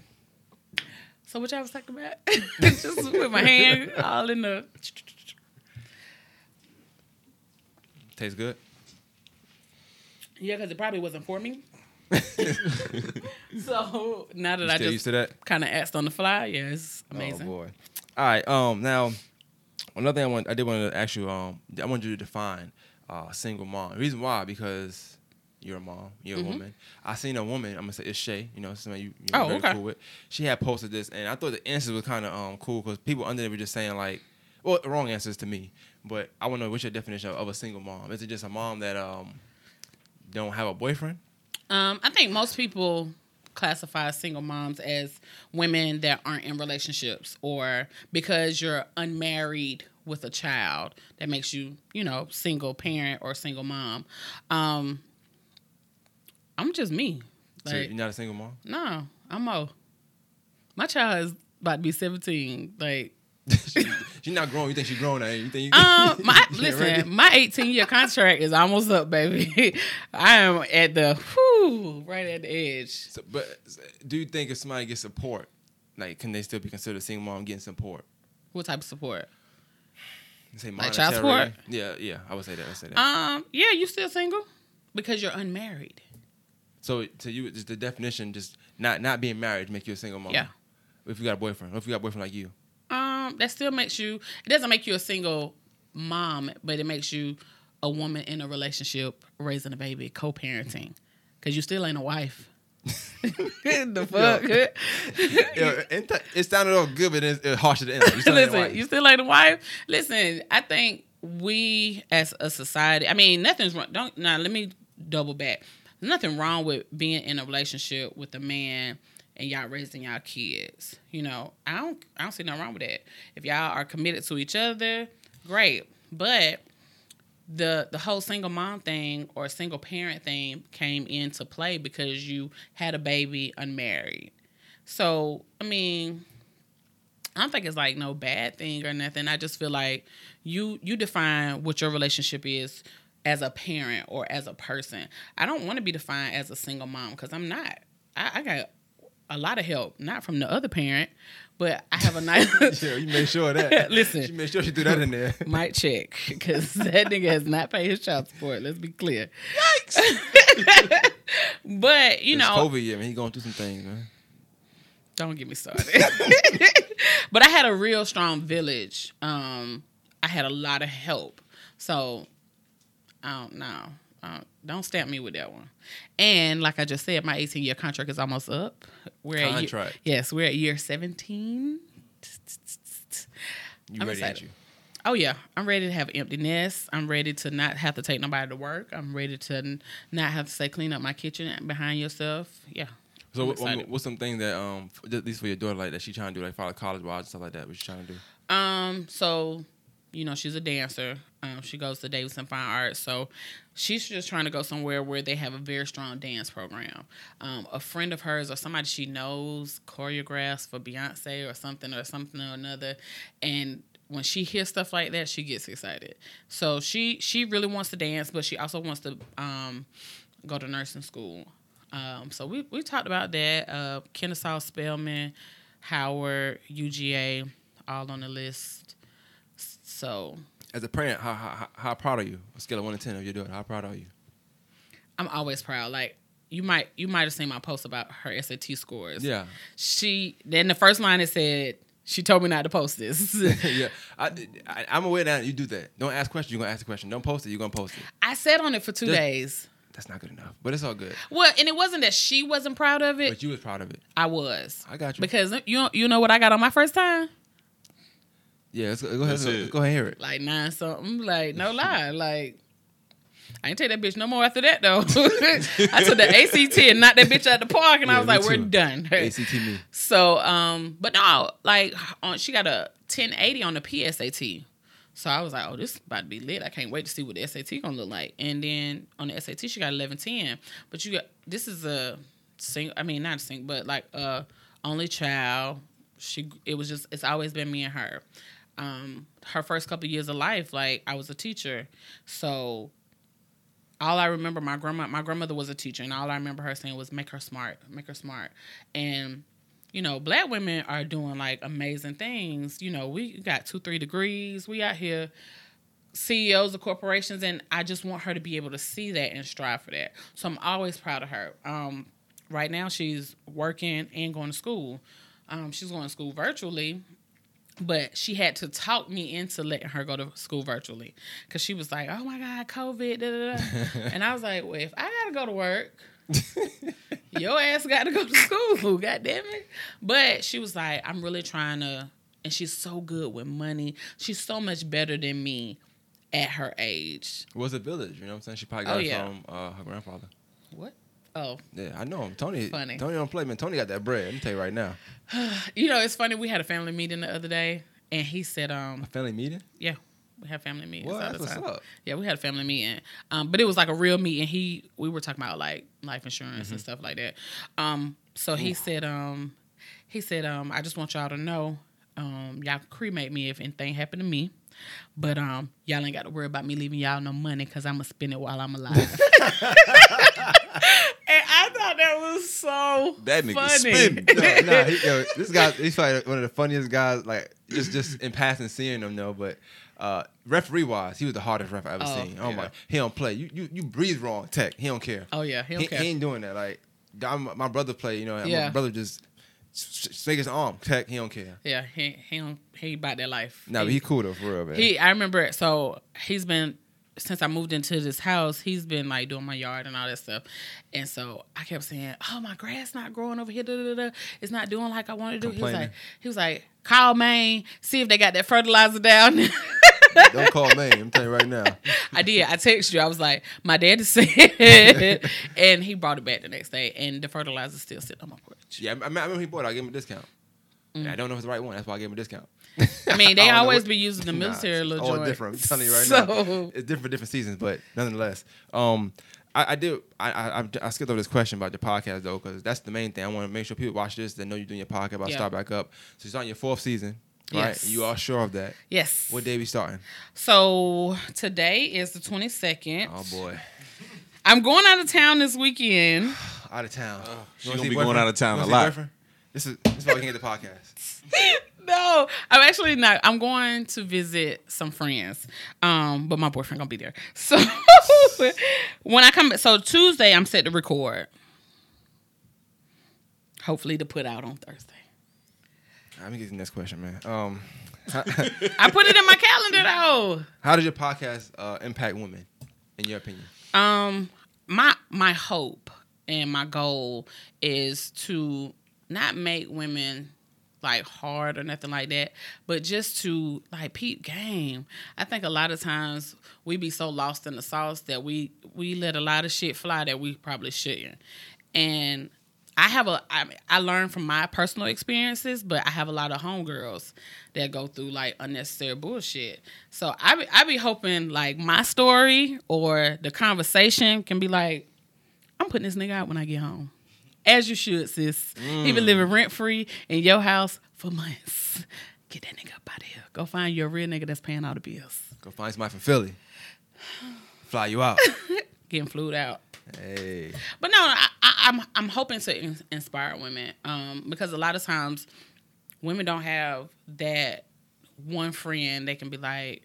"So what y'all was talking about?" just with my hand all in the. Tastes good. Yeah, because it probably wasn't for me. so now that You I just used to that? kind of asked on the fly, yeah, it's amazing. Oh boy. All right. Um. Now, Another thing I want, I did want to ask you. Um, I wanted you to define uh, single mom. The reason why because you're a mom, you're Mm-hmm. a woman. I seen a woman. I'm gonna say it's Shay. You know, somebody you, you know, Oh, very okay. cool with. She had posted this, and I thought the answers was kind of um cool because people under there were just saying like, well, wrong answers to me. But I want to know what's your definition of, of a single mom. Is it just a mom that um don't have a boyfriend? Um, I think most people classify single moms as women that aren't in relationships or because you're unmarried with a child that makes you, you know, single parent or single mom. Um, I'm just me. So you're not a single mom. no, I'm Mo. My child is about to be 17. Like, She's not grown. You think she's grown? Now. You think you? um, my listen, my 18 year contract is almost up, baby. I am at the whew, right at the edge. So, but do you think if somebody gets support, like can they still be considered a single mom getting support? What type of support? Say Like child support? Yeah, yeah. I would say that. I would say that. Um, yeah, you still single because you're unmarried. so, to you, just the definition, just not not being married, make you a single mom. Yeah. If you got a boyfriend, or if you got a boyfriend like you, That still makes you. It doesn't make you a single mom, but it makes you a woman in a relationship, raising a baby, co-parenting, because you still ain't a wife. the fuck? yeah, it, it sounded all good, but it's, it's harsh at the end. You still ain't Listen, you still ain't a wife. Listen, I think we as a society. I mean, nothing's wrong. Don't now. Let me double back. There's nothing wrong with being in a relationship with a man and y'all raising y'all kids. You know, I don't. I don't see nothing wrong with that. If y'all are committed to each other, great. But the the whole single mom thing or single parent thing came into play because you had a baby unmarried. So I mean, I don't think it's like no bad thing or nothing. I just feel like you you define what your relationship is as a parent or as a person. I don't want to be defined as a single mom because I'm not. I, I got a lot of help, not from the other parent, but I have a nice. Yeah, you made sure of that. Listen. she made sure she threw that in there. Might check because that nigga has not paid his child support. Let's be clear. Yikes! but you It's know, COVID year, man. He going through some things, man. don't get me started. but I had a real strong village. Um, I had a lot of help. So I don't know. Uh, don't stamp me with that one. And like I just said, my 18 year contract is almost up. We're at year, Contract. yes, we're at year 17. You I'm ready, excited. you? Oh yeah, I'm ready to have empty nest. I'm ready to not have to take nobody to work. I'm ready to n- not have to say clean up my kitchen behind yourself. Yeah. So, what, what's some things that um, at least for your daughter, like that she trying to do, like follow college wise and stuff like that? What she trying to do? Um, so you know, she's a dancer. Um, she goes to Davidson Fine Arts. So she's just trying to go somewhere where they have a very strong dance program. Um, a friend of hers or somebody she knows choreographs for Beyonce or something or something or another. And when she hears stuff like that, she gets excited. So she she really wants to dance, but she also wants to um, go to nursing school. Um, so we, we talked about that. Uh, Kennesaw, Spelman, Howard, UGA, all on the list. So As a parent, how, how, how- proud are you? A scale of one to ten of your daughter, how proud are you? I'm always proud. Like you might you might have seen my post about her SAT scores. Yeah, She then the first line it said she told me not to post this. yeah. I, I'm aware that you do that. Don't ask questions. You're gonna ask a question. Don't post it. You're gonna post it. I sat on it for two Just- days. That's not good enough. But it's all good. Well, and it wasn't that she wasn't proud of it. But you was proud of it. I was. I got you. Because you you know what I got on my first time? Yeah, let's go, go ahead. That's Let's, it. go ahead and hear it. Like nine something. Like no lie. Like I ain't take that bitch no more after that though. I took the ACT and knocked that bitch out the park, and Yeah, I was me like, we're too. done. ACT me. So, um, but no, like on, she got a 1080 on the PSAT. So I was like, oh, this about to be lit. I can't wait to see what the SAT gonna look like. And then on the SAT, she got 1110. But you got this is a single. I mean, not a single, but like a only child. She it was just it's always been me and her. Um, her first couple years of life, like I was a teacher, so all I remember my grandma my grandmother was a teacher and all I remember her saying was make her smart, make her smart. And you know, black women are doing like amazing things. You know, we got 2 3 degrees. We out here CEOs of corporations and I just want her to be able to see that and strive for that. So I'm always proud of her. Um right now she's working and going to school. Um she's going to school virtually but she had to talk me into letting her go to school virtually because she was like, "Oh my God, COVID!" Da, da, da. and I was like, "Well, if I gotta go to work, your ass got to go to school. God damn it!" But she was like, "I'm really trying to," and she's so good with money. She's so much better than me at her age. was a village. You know what I'm saying? She probably got Oh, it yeah. from uh, her grandfather. What? Oh, Yeah, I know him. Tony. Funny. Tony don't play, man. Tony got that bread. Let me tell you right now. you know, it's funny. We had a family meeting the other day, and he said, "Um, A family meeting. Yeah, we have family meetings What? all the what's time. up. Yeah, we had a family meeting, um, but it was like a real meeting. He we were talking about like life insurance Mm-hmm. and stuff like that. Um, so he said, um, he said, um, I just want y'all to know, um, y'all can cremate me if anything happened to me. But um, y'all ain't got to worry about me leaving y'all no money because I'm gonna spend it while I'm alive. and I thought that was so That nigga funny. spinning. no, nah, he, yo, this guy, he's probably one of the funniest guys. Like just, just in passing, seeing him though. But uh, referee wise, he was the hardest ref I ever Oh, seen. Oh yeah. my, he don't play. You, you, you breathe wrong, tech. He don't care. Oh yeah, he don't he, care. he ain't doing that. Like I'm, my brother play. You know, Yeah. my brother just s- s- his arm. Tech. He don't care. yeah, he he don't he about that life. Nah, but he cool though for real, man. He, I remember. It so he's been since I moved into this house. He's been like doing my yard and all that stuff. And so I kept saying, "Oh, my grass not growing over here. Da, da, da. It's not doing like I want to do." He was like, "He was like, call Maine, see if they got that fertilizer down." don't call Maine. I'm telling you right now. I did. I texted you. I was like, "My daddy said," and he brought it back the next day, and the fertilizer still sitting on my porch. Yeah, I, I remember he bought. it. I gave him a discount. Mm. And I don't know if it's the right one. That's why I gave him a discount. I mean, they I don't know always what- be using the Nah, military it's little all joint. different. I'm telling you right so, now. It's different for different seasons, but nonetheless, um, I, I did. I, I I- I skipped over this question about your podcast though, because that's the main thing. I want to make sure people watch this. They know you're doing your podcast about Yeah. start back up. So you're starting your fourth season, right? Yes. You are sure of that? Yes. What day we starting? So today is the 22nd. Oh boy, I'm going out of town this weekend. out of town. she You wanna gonna see be going out of town You a lot. boyfriend? This is this is why we can get the podcast. No, I'm actually not. I'm going to visit some friends. Um, but my boyfriend gonna be there. So when I come, so Tuesday I'm set to record. Hopefully to put out on Thursday. Let me get to the next question, man. Um, how, I put it in my calendar though. how does your podcast uh, impact women, in your opinion? Um, my my hope and my goal is to not make women like hard or nothing like that, but just to like peep game. I think a lot of times we be so lost in the sauce that we we let a lot of shit fly that we probably shouldn't. And I have a I, I learned from my personal experiences, but I have a lot of homegirls that go through like unnecessary bullshit. So I be, I be hoping like my story or the conversation can be like, I'm putting this nigga out when I get home. As you should, sis. He been living rent free in your house for months. Get that nigga up out of here. Go find your real nigga that's paying all the bills. Go find somebody from Philly. Fly you out. Getting flued out. hey. But no, I, I, I'm I'm hoping to in, inspire women um, because a lot of times women don't have that one friend they can be like,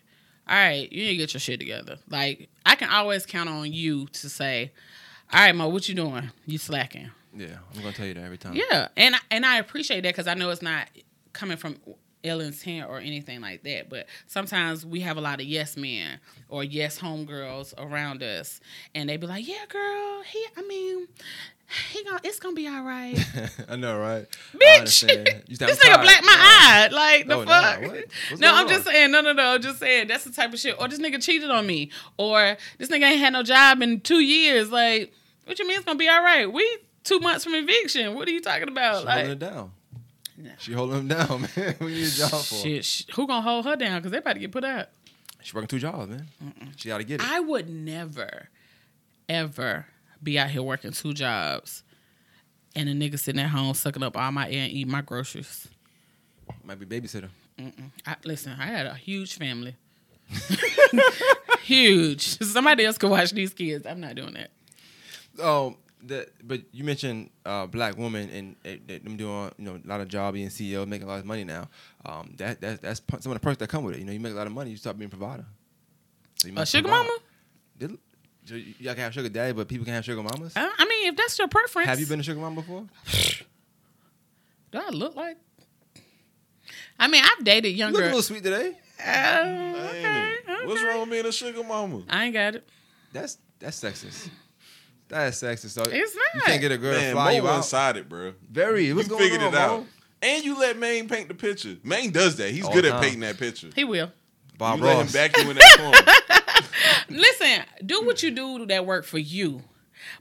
all right, you need to get your shit together. Like I can always count on you to say, all right, Mo, what you doing? You slacking? Yeah, I'm gonna tell you that every time. Yeah, and I- and I appreciate that because I know it's not coming from ill intent or anything like that. But sometimes we have a lot of yes men or yes homegirls around us, and they be like, "Yeah, girl, he. I mean, he gonna. It's gonna be all right." I know, right? Bitch, understand. You sound this nigga black my eye. Like the Oh, nah, fuck. No, I'm just saying. No, no, no. I'm just saying that's the type of shit. Or this nigga cheated on me. Or this nigga ain't had no job in two years. Like, what you mean it's gonna be all right? We two months from eviction. What are you talking about? She like, holding it down. Nah. She holding him down, man. we need a job for. Shit, sh- who gonna hold her down? Because they about to get put out. She working two jobs, man. She got to get it. I would never, ever be out here working two jobs and a nigga sitting at home sucking up all my air and eating my groceries. Might be babysitter. I, listen, I had a huge family. huge. Somebody else could watch these kids. I'm not doing that. Um, the but you mentioned uh, black women and uh, them doing you know a lot of job being CEO, making a lot of money now. Um, that that that's some of the perks that come with it. You know, you make a lot of money, you start being a provider. So you A sugar provide. mama? Did, so you y'all can have sugar daddy, but people can have sugar mamas. I, I mean, if that's your preference. Have you been a sugar mama before? Do I look like? I mean, I've dated younger. You look a little sweet today. Oh, okay, it? What's wrong with being a sugar mama? I ain't got it. That's that's sexist. That is sexist. So It's You not. can't get a girl to Man, fly Mo you out. one-sided, bro. Very. What's you going figured on, it out. Mo? And you let Maine paint the picture. Maine does that. He's All good the at painting that picture. He will. Bob you let him Ross. back you in that corner. Listen, do what you do that work for you.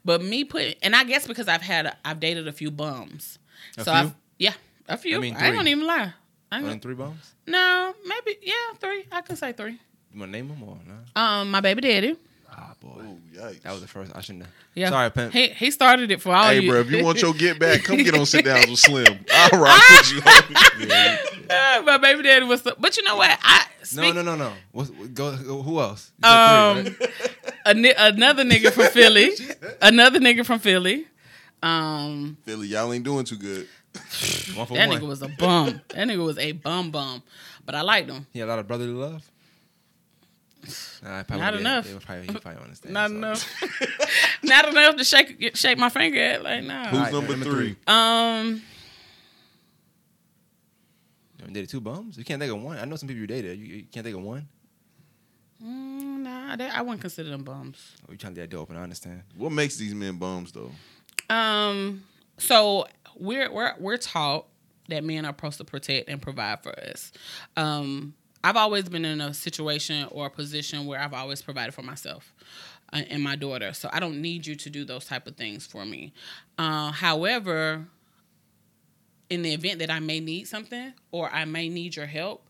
But me put, and I guess because I've had, a, I've dated a few bums. A so few? I've, yeah, a few. I I, mean, ain't gonna three. even lie. I ain't One gonna, three bums. no, maybe yeah, three. I could say three. You want to name them or no? Um, my baby daddy. Ah, boy. oh, yikes. That was the first. I shouldn't have. Yeah, Sorry, Pimp. He he started it for all Hey, you. bro, if you want your get back, come get on sit down with Slim. All right, put you on. Yeah. Ah, my baby daddy was, so, but you know what? I No, speak, no, no, no. What's, go, go, who else? Um, three, right? a, another nigga from Philly, another nigga from Philly. Um, Philly, y'all ain't doing too good. one for that one. nigga was a bum. that nigga was a bum bum, but I liked him. He had a lot of brotherly love. Nah, probably Not enough. They would probably, he probably understand. Not so. enough. Not enough to shake shake my finger at. Like, nah. Who's Alright, number, number three? three. Um, You dated two bums? You can't think of one. I know some people you dated. You, you can't think of one. mm, nah, they, I wouldn't consider them bums. Oh, you trying to get that open? I understand. What makes these men bums, though? Um, so we're we're we're taught that men are supposed to protect and provide for us. Um, I've always been in a situation or a position where I've always provided for myself uh, and my daughter, so I don't need you to do those type of things for me. Uh, however, in the event that I may need something or I may need your help,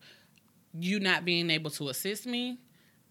you not being able to assist me,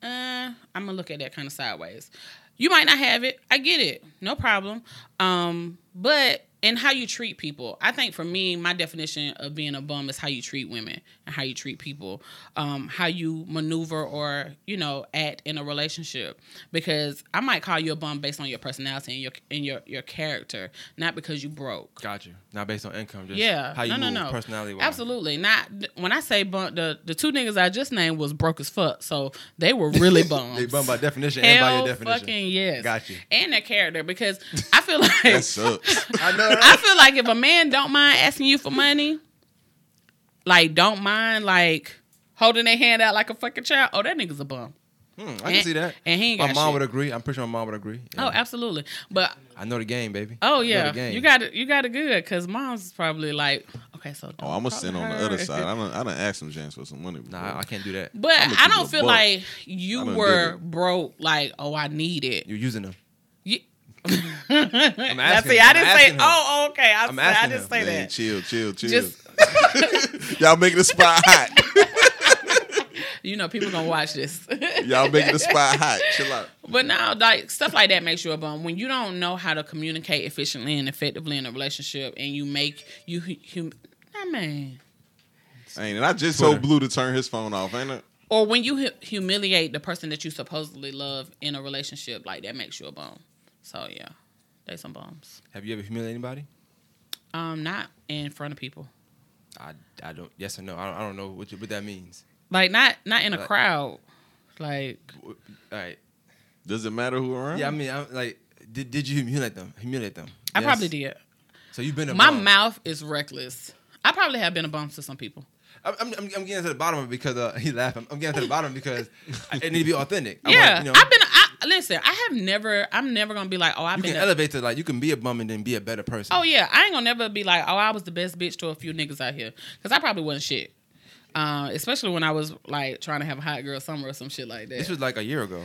uh, I'm gonna look at that kind of sideways. You might not have it. I get it. No problem. Um, but and how you treat people. I think for me, my definition of being a bum is how you treat women and how you treat people, um, how you maneuver or you know act in a relationship. Because I might call you a bum based on your personality and your and your your character, not because you broke. Got you. Not based on income. Just Yeah, how you no, move, no, no. personality. Absolutely not. When I say bum, the the two niggas I just named was broke as fuck, so they were really bums. They bum by definition and by your definition. fucking yes. Got you. And their character because I feel like That sucks. I know. I feel like if a man don't mind asking you for money, like don't mind like holding their hand out like a fucking child, oh that nigga's a bum. Hmm, I can And- see that. and he ain't my mom shit. would agree. I'm pretty sure my mom would agree. Oh, absolutely. But I know the game, baby. oh yeah, you got it. You got it good because mom's probably like, okay, so. Oh, don't I'm gonna talk send to on the other side. I don't. I don't ask some James for some money. Before. Nah, I can't do that. But I'ma I keep it don't feel buck. like you were broke. Like, oh, I need it. You're using them. You, I'm Now, asking. see, I I'm didn't say. him. Oh, okay. I, I'm I didn't him. say Man, that. chill, chill, chill. Just Y'all making the spot hot. you know, people gonna watch this. Y'all making the spot hot. Chill out. But now, like stuff like that makes you a bum. When you don't know how to communicate efficiently and effectively in a relationship, and you make you, hum- nah, man. Ain't it? I just Twitter. told Blue to turn his phone off, ain't it? Or when you hu- humiliate the person that you supposedly love in a relationship, like that makes you a bum. So yeah, they some bums. Have you ever humiliated anybody? Um, not in front of people. I, I don't. Yes or no? I don't, I don't know what, you, what that means. Like not not in a Like- crowd. Like All right. Does it matter who around? Yeah, I mean, I'm like, did, did you humiliate them? Humiliate them? I Yes. probably did. So you've been a My bum. mouth is reckless. I probably have been a bum to some people. I'm, I'm, I'm I'm getting to the bottom of it because uh, he laughing. I'm getting to the bottom because it need to be authentic. I yeah, want, you know, I've been. Listen, I have never. I'm never gonna be like, oh, I've you been. can a- elevate to like you can be a bum and then be a better person. oh yeah, I ain't gonna never be like, oh, I was the best bitch to a few niggas out here because I probably wasn't shit. Uh, especially when I was like trying to have a hot girl summer or some shit like that. This was like a year ago.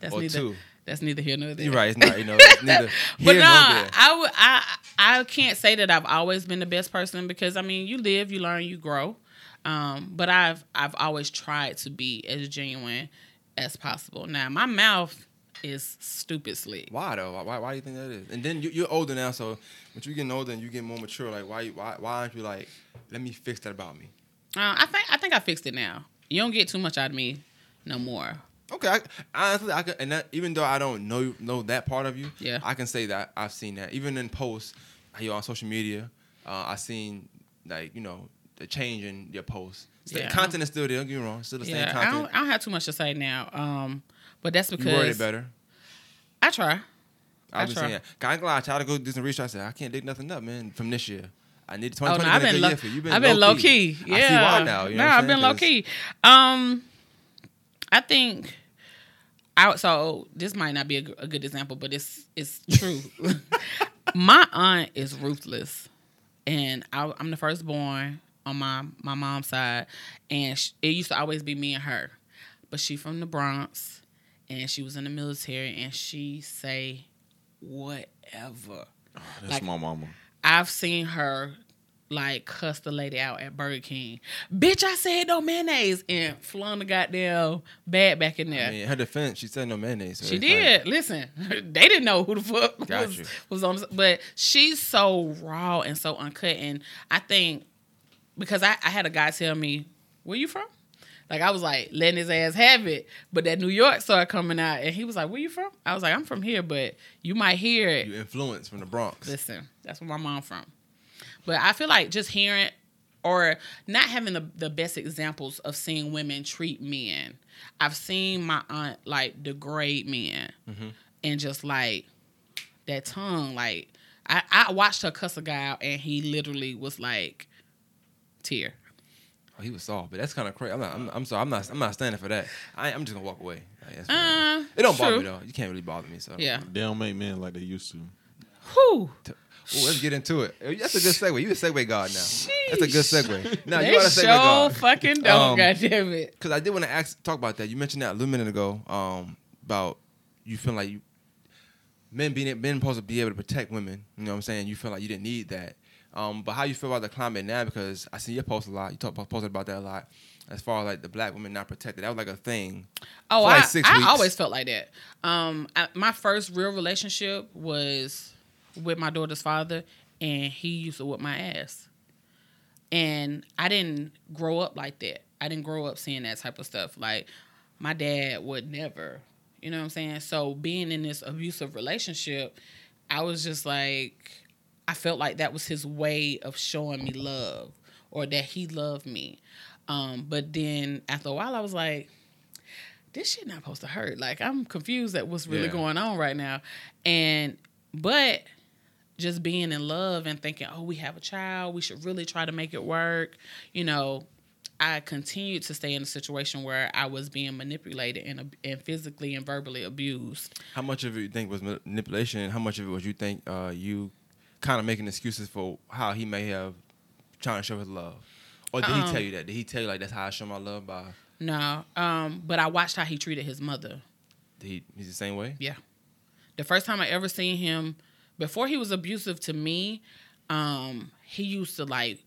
that's or neither. two. That's neither here nor there. You're right. It's not. You know, neither but no, nor there. I would. I I can't say that I've always been the best person because I mean, you live, you learn, you grow. Um, but I've I've always tried to be as genuine as possible. Now my mouth is stupid slick. Why though? Why, why do you think that is? And then you, you're older now, so when you getting older and you get more mature, like why, why, why aren't you like, let me fix that about me? Uh, I think I think I fixed it now. You don't get too much out of me no more. Okay, I, honestly, I can, and that, even though I don't know know that part of you, Yeah. I can say that I've seen that. Even in posts, you on social media, uh, I've seen like you know the change in your posts. Still, Yeah. content is still there. Don't get me wrong, still the same Yeah, I content. don't I don't have too much to say now. Um, but that's you worded it because better. I try. I I've been try. saying. I ain't gonna lie, I tried to go do some research. I said I can't dig nothing up, man, from this year. I need Oh 2020 no, I've been been good low, year for you. You've been I've been low low-key. key. I Yeah, see why now, you know no, I've been low key. Um, I think. I, so this might not be a good example, but it's it's true. my aunt is ruthless, and I, I'm the firstborn on my my mom's side, and sh it used to always be me and her, but she from the Bronx, and she was in the military, and she say whatever. That's Like- my mama. I've seen her like cuss the lady out at Burger King. Bitch, I said no mayonnaise and flung the goddamn bag back in there. I mean, her defense, she said no mayonnaise. so she did. like- Listen, they didn't know who the fuck was, was on. The, but she's so raw and so uncut, and I think because I, I had a guy tell me, "Where you from?" Like I was like letting his ass have it, but that New York started coming out, and he was like, "Where you from?" I was like, "I'm from here, but you might hear it." you influence from the Bronx. Listen, that's where my mom from. But I feel like just hearing or not having the, the best examples of seeing women treat men. I've seen my aunt like degrade men mm-hmm. and just like that tongue. Like I, I watched her cuss a guy out and he literally was like tear. Oh, he was soft, but that's kind of crazy. I'm, not, I'm, I'm sorry. I'm not. I'm not standing for that. I, I'm just gonna walk away. Like. Uh, it don't bother me though. You can't really bother me. So Yeah. They don't make men like they used to. Who? Ooh, let's get into it. That's a good segue. You a segue god now. That's a good segue. No, they you are a segue sure god. fucking don't, Um, goddamn it. Because I did want to ask, talk about that. You mentioned that a little minute ago um, about you feeling like you men being men supposed to be able to protect women. You know what I'm saying? You feel like you didn't need that. Um, but how you feel about the climate now? Because I see your post a lot. You talk posted about that a lot. As far as like the black women not protected, that was like a thing. Oh, for like I, I always felt like that. Um, I, my first real relationship was with my daughter's father, and he used to whip my ass. And I didn't grow up like that. I didn't grow up seeing that type of stuff. Like my dad would never. You know what I'm saying? So being in this abusive relationship, I was just like, I felt like that was his way of showing me love or that he loved me. Um, but then after a while, I was like, this shit not supposed to hurt. Like I'm confused at what's really Yeah. going on right now. And but just being in love and thinking, oh, we have a child, we should really try to make it work. You know, I continued to stay in a situation where I was being manipulated and and physically and verbally abused. How much of it you think was manipulation, how much of it was you think uh, you kind of making excuses for how he may have trying to show his love, or did he Um, tell you that? Did he tell you like that's how I show my love by? No, um, but I watched how he treated his mother. Did he, he's the same way. Yeah. The first time I ever seen him, before he was abusive to me, um, he used to like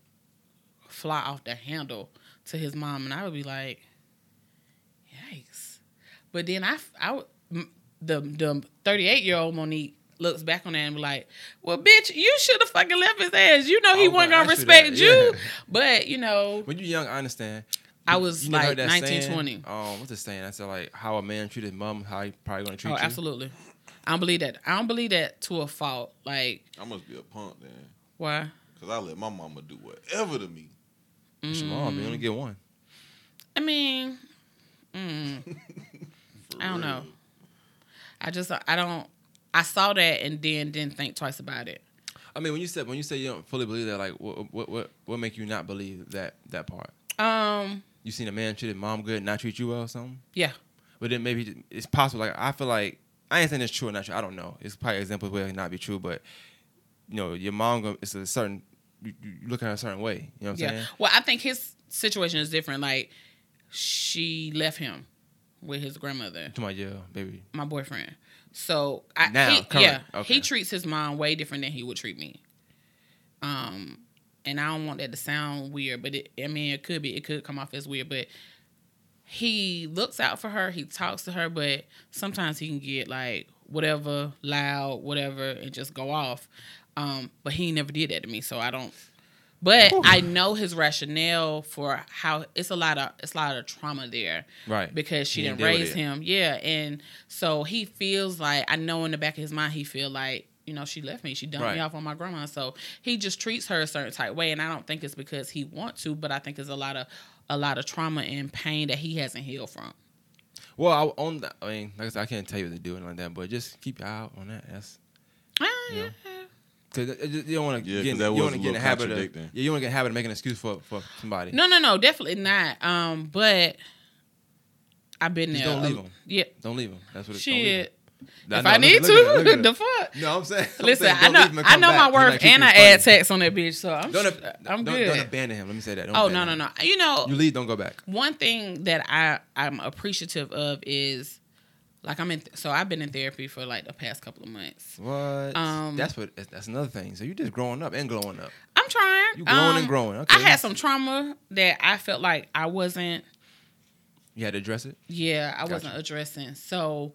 fly off the handle to his mom, and I would be like, "Yikes!" But then I, I would- the the thirty eight year old Monique looks back on that and be like, "Well, bitch, you should have fucking left his ass. You know he I was wasn't gonna gonna ask you respect that, you." But you know, When you're young, I understand. I was you like heard that 19, saying? 20. Um, what's the saying? I said like how a man treat his mom, how he probably gonna treat oh, you. absolutely. I don't believe that. I don't believe that to a fault. Like, I must be a punk then. why? Cause I let my mama do whatever to me. It's your mom. You only get one. I mean, mm, I don't real. know. I just I don't. I saw that and then didn't think twice about it. I mean, when you said when you say you don't fully believe that, like what what what what make you not believe that that part? Um, You seen a man treat his mom good, and not treat you well, or something? yeah, But then maybe it's possible. Like I feel like I ain't saying it's true or not true. I don't know. It's probably examples where it not be true, but you know, your mom it's a certain. You, you look at her a certain way. You know what I'm yeah. saying? Well, I think his situation is different. Like, she left him with his grandmother, To my yeah, baby. my boyfriend. So I Now, he, current, yeah, okay. he treats his mom way different than he would treat me. Um, and I don't want that to sound weird, but it, I mean, it could be, it could come off as weird, but he looks out for her, he talks to her, but sometimes he can get like whatever, loud, whatever, and just go off. Um, but he never did that to me, so I don't. But I know his rationale for how it's a lot of it's a lot of trauma there Right. because she He didn't didn't raise him. Yeah, and so he feels like I know in the back of his mind he feel like you know she left me, she dumped me off on my grandma. So he just treats her a certain type way, and I don't think it's because he want to, but I think it's a lot of a lot of trauma and pain that he hasn't healed from. Well, I, on that, I mean, like I said, I can't tell you what to do and like that, but just keep your eye out on that. That's Ah, Yeah. yeah. Cause it- it- you don't want to Yeah, 'cause get, that you was want a to get in the habit of yeah, you want to get in the habit of making an excuse for for somebody. No, no, no, definitely not. Um, but I've been Just there. don't a- leave 'em. Yeah, Don't leave him. That's what. it- don't leave 'em. shit. I If know, I need look at to, look at the fuck. No, I'm saying. I'm Listen, saying, I don't know, leave I know back. my You worth, keep and I funny. add text on that bitch, so I'm, Don't, s- ab- I'm don't, good. don't abandon him. Let me say that. Don't oh no, no, no. You know, You leave, don't go back. one thing that I I'm appreciative of is like I'm in. So I've been in therapy for like the past couple of months. What? Um, that's what. That's another thing. So you just growing up and glowing up. I'm trying. Um, You growing and growing, okay. I had some trauma that I felt like I wasn't. You had to address it. Yeah, I Gotcha. wasn't addressing. So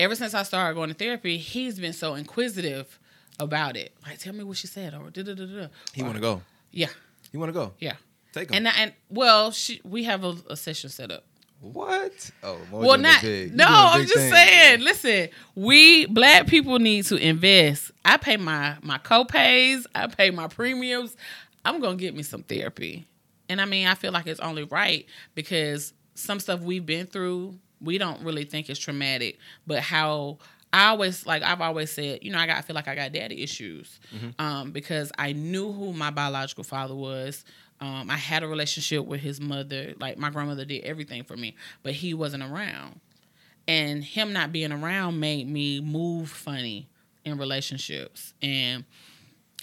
ever since I started going to therapy, he's been so inquisitive about it. Like, tell me what she said, or da da da da. He want to go. Yeah, He want to go. yeah. Take him. And and well, she, we have a, a session set up. What? Oh, well, not. No. I'm just thing. saying. Listen, we black people need to invest. I pay my my co-pays. I pay my premiums. I'm gonna get me some therapy, and I mean, I feel like it's only right because some stuff we've been through, we don't really think is traumatic, but how. I always like I've always said, you know, I got I feel like I got daddy issues um, because I knew who my biological father was. Um, I had a relationship with his mother. Like my grandmother did everything for me, but he wasn't around. And him not being around made me move funny in relationships. And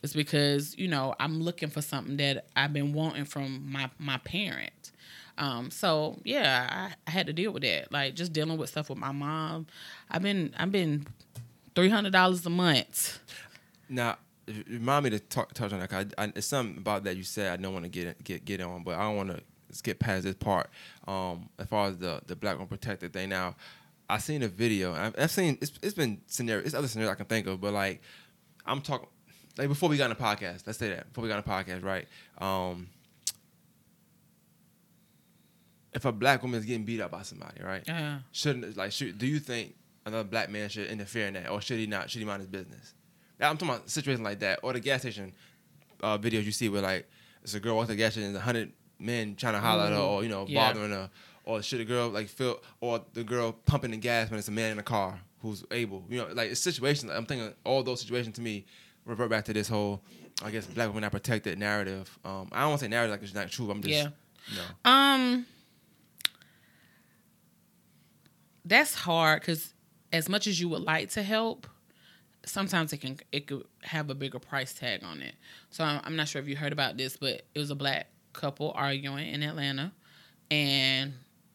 it's because, you know, I'm looking for something that I've been wanting from my, my parent. Um, so yeah, I, I had to deal with that. Like just dealing with stuff with my mom. I've been I've been three hundred dollars a month. Now, remind me to talk, touch on that. 'cause I, I, it's something about that you said I don't want to get get get on, but I don't want to skip past this part. Um, as far as the the black one protected thing. Now, I seen a video. I've, I've seen it's it's been scenario. It's other scenarios I can think of, but like I'm talking like before we got on the podcast. Let's say that before we got on the podcast, right? Um, if a black woman is getting beat up by somebody, right? Uh, shouldn't like should do you think another black man should interfere in that or should he not should he mind his business i'm talking about situations like that or the gas station uh, videos you see where like it's a girl walking to the gas station and a hundred men trying to holler at her or you know Yeah. bothering her or should a girl like feel or the girl pumping the gas when it's a man in a car who's able you know like it's situations i'm thinking all those situations to me revert back to this whole i guess black women not protected narrative um i don't want to say narrative like it's not true i'm just Yeah. you know Um, that's hard because as much as you would like to help, sometimes it can it could have a bigger price tag on it. So I'm, I'm not sure if you heard about this, but it was a black couple arguing in Atlanta, and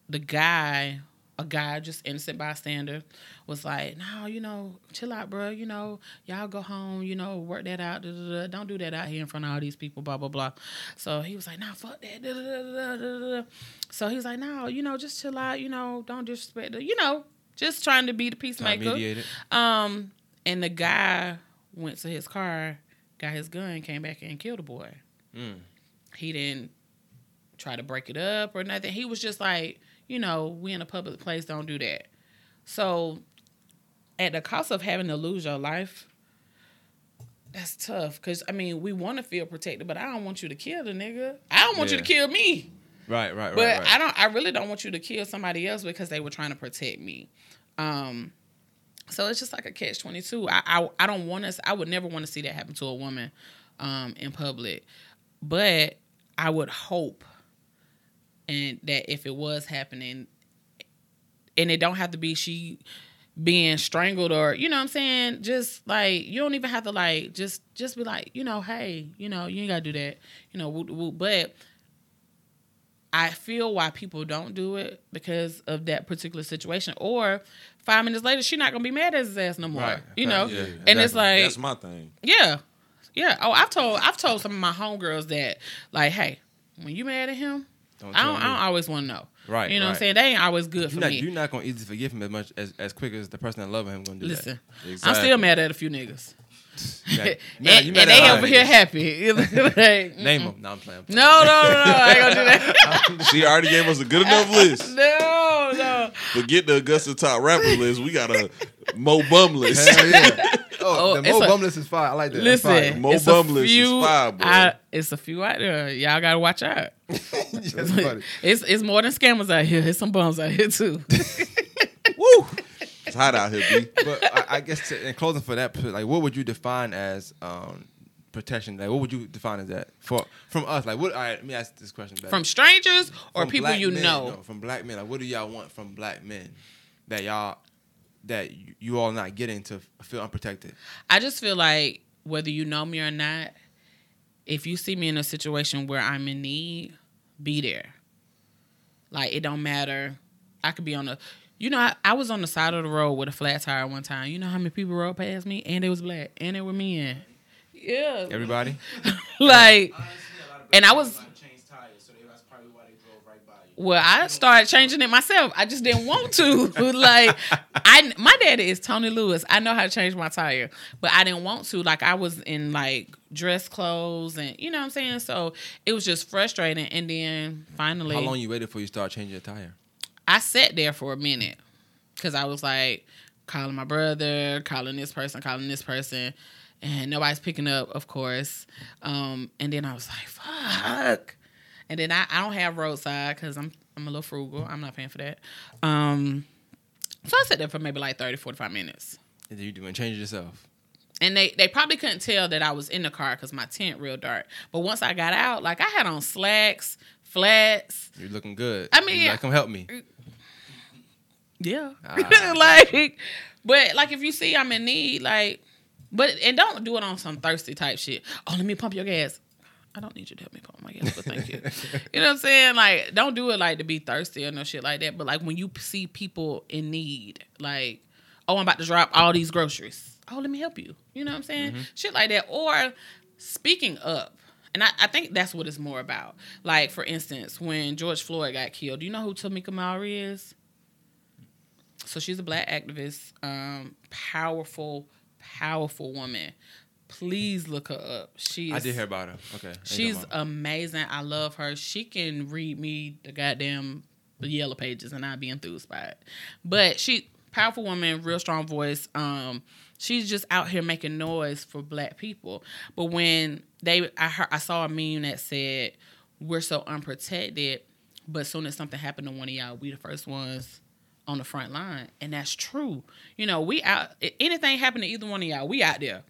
the guy, a guy just innocent bystander, was like, "No, you know, chill out, bro. You know, y'all go home. You know, work that out. Da, da, da. Don't do that out here in front of all these people. Blah blah blah." So he was like, "Nah, fuck that." So he was like, "No, you know, just chill out. You know, don't disrespect. The, you know, just trying to be the peacemaker." Um, and the guy went to his car, got his gun, came back and killed the boy. Mm. He didn't try to break it up or nothing. He was just like, you know, we in a public place, don't do that. So, at the cost of having to lose your life, that's tough. Cause I mean, we want to feel protected, but I don't want you to kill the nigga. I don't want you to kill me. right right right But right. I don't. I really don't want you to kill somebody else because they were trying to protect me. Um, so it's just like a catch twenty two. I, I I don't want to. I would never want to see that happen to a woman, um, in public. But I would hope, and that if it was happening, and it don't have to be she being strangled or you know what I'm saying just like you don't even have to like just just be like you know hey you know you ain't gotta do that you know woo, woo. but I feel why people don't do it because of that particular situation. Or five minutes later, she's not gonna be mad at his ass no more. Right. You know, Yeah, and it's like, That's my thing. yeah, yeah. Oh, I've told I've told some of my homegirls that, like, hey, when you mad at him, Don't I don't. I don't always want to know. Right, You know what I'm saying? They ain't always good for You're not, me. you're not gonna easily forgive him as much as, as quick as the person that love him gonna do that. Listen, I'm still mad at a few niggas. That. and Nah, you and they over here happy. Like, Name him. No, I'm playing. No, no, no, no. I ain't gonna do that. She already gave us a good enough list. no, no. Forget the Augusta top rapper list. We got a Mo Bum list. Hell yeah. Oh, Oh, the Mo a- Bumless is fire. I like that. Listen. Mo it's a Bumless is few. fire, boy. I, it's a few out there. Y'all gotta watch out. That's funny. It's it's more than scammers out here. It's some bums out here too. Woo! It's hot out here, B. But I, I guess to, in closing for that, like, what would you define as um, protection? Like, what would you define as that for from us? Like, what? All right, let me ask this question better. From strangers or From people you men, know? no, from black men. Like, what do y'all want from black men that y'all that you, you all not getting to feel unprotected? I just feel like whether you know me or not, if you see me in a situation where I'm in need, be there. Like it don't matter. I could be on the you know, I, I was on the side of the road with a flat tire one time. You know how many people rode past me? And they was black. And they were men. Yeah. Everybody. like and I was well, I started changing it myself. I just didn't want to. like, I my daddy is Tony Lewis. I know how to change my tire, but I didn't want to. Like, I was in like dress clothes, and you know what I'm saying. So it was just frustrating. And then finally, How long you waited before you start changing your tire? I sat there for a minute because I was like calling my brother, calling this person, calling this person, and nobody's picking up, of course. Um, and then I was like, fuck. And then I, I don't have roadside because I'm I'm a little frugal. I'm not paying for that. Um, so I sat there for maybe like 30, 45 minutes. And you doing change yourself. And they, they probably couldn't tell that I was in the car because my tent real dark. But once I got out, like I had on slacks, flats, You're looking good. I mean, You're like, come help me. Yeah. Ah. like, but like if you see I'm in need, like, but and don't do it on some thirsty type shit. Oh, let me pump your gas. I don't need you to help me pump my gas, but thank you. you know what I'm saying? Like, don't do it like to be thirsty or no shit like that. But like when you see people in need, like, oh, I'm about to drop all these groceries. Oh, let me help you. You know what I'm saying? Shit like that. Or speaking up. And I, I think that's what it's more about. Like, for instance, when George Floyd got killed, do you know who Tamika Mallory is? So she's a black activist, um, powerful, powerful woman. Please look her up. She I did hear about her. Okay. She's amazing. I love her. She can read me the goddamn yellow pages and I'd be enthused by it. But she powerful woman, real strong voice. Um, she's just out here making noise for black people. But when they I heard I saw a meme that said, We're so unprotected, but soon as something happened to one of y'all, we the first ones on the front line. And that's true. You know, we out anything happen to either one of y'all, we out there.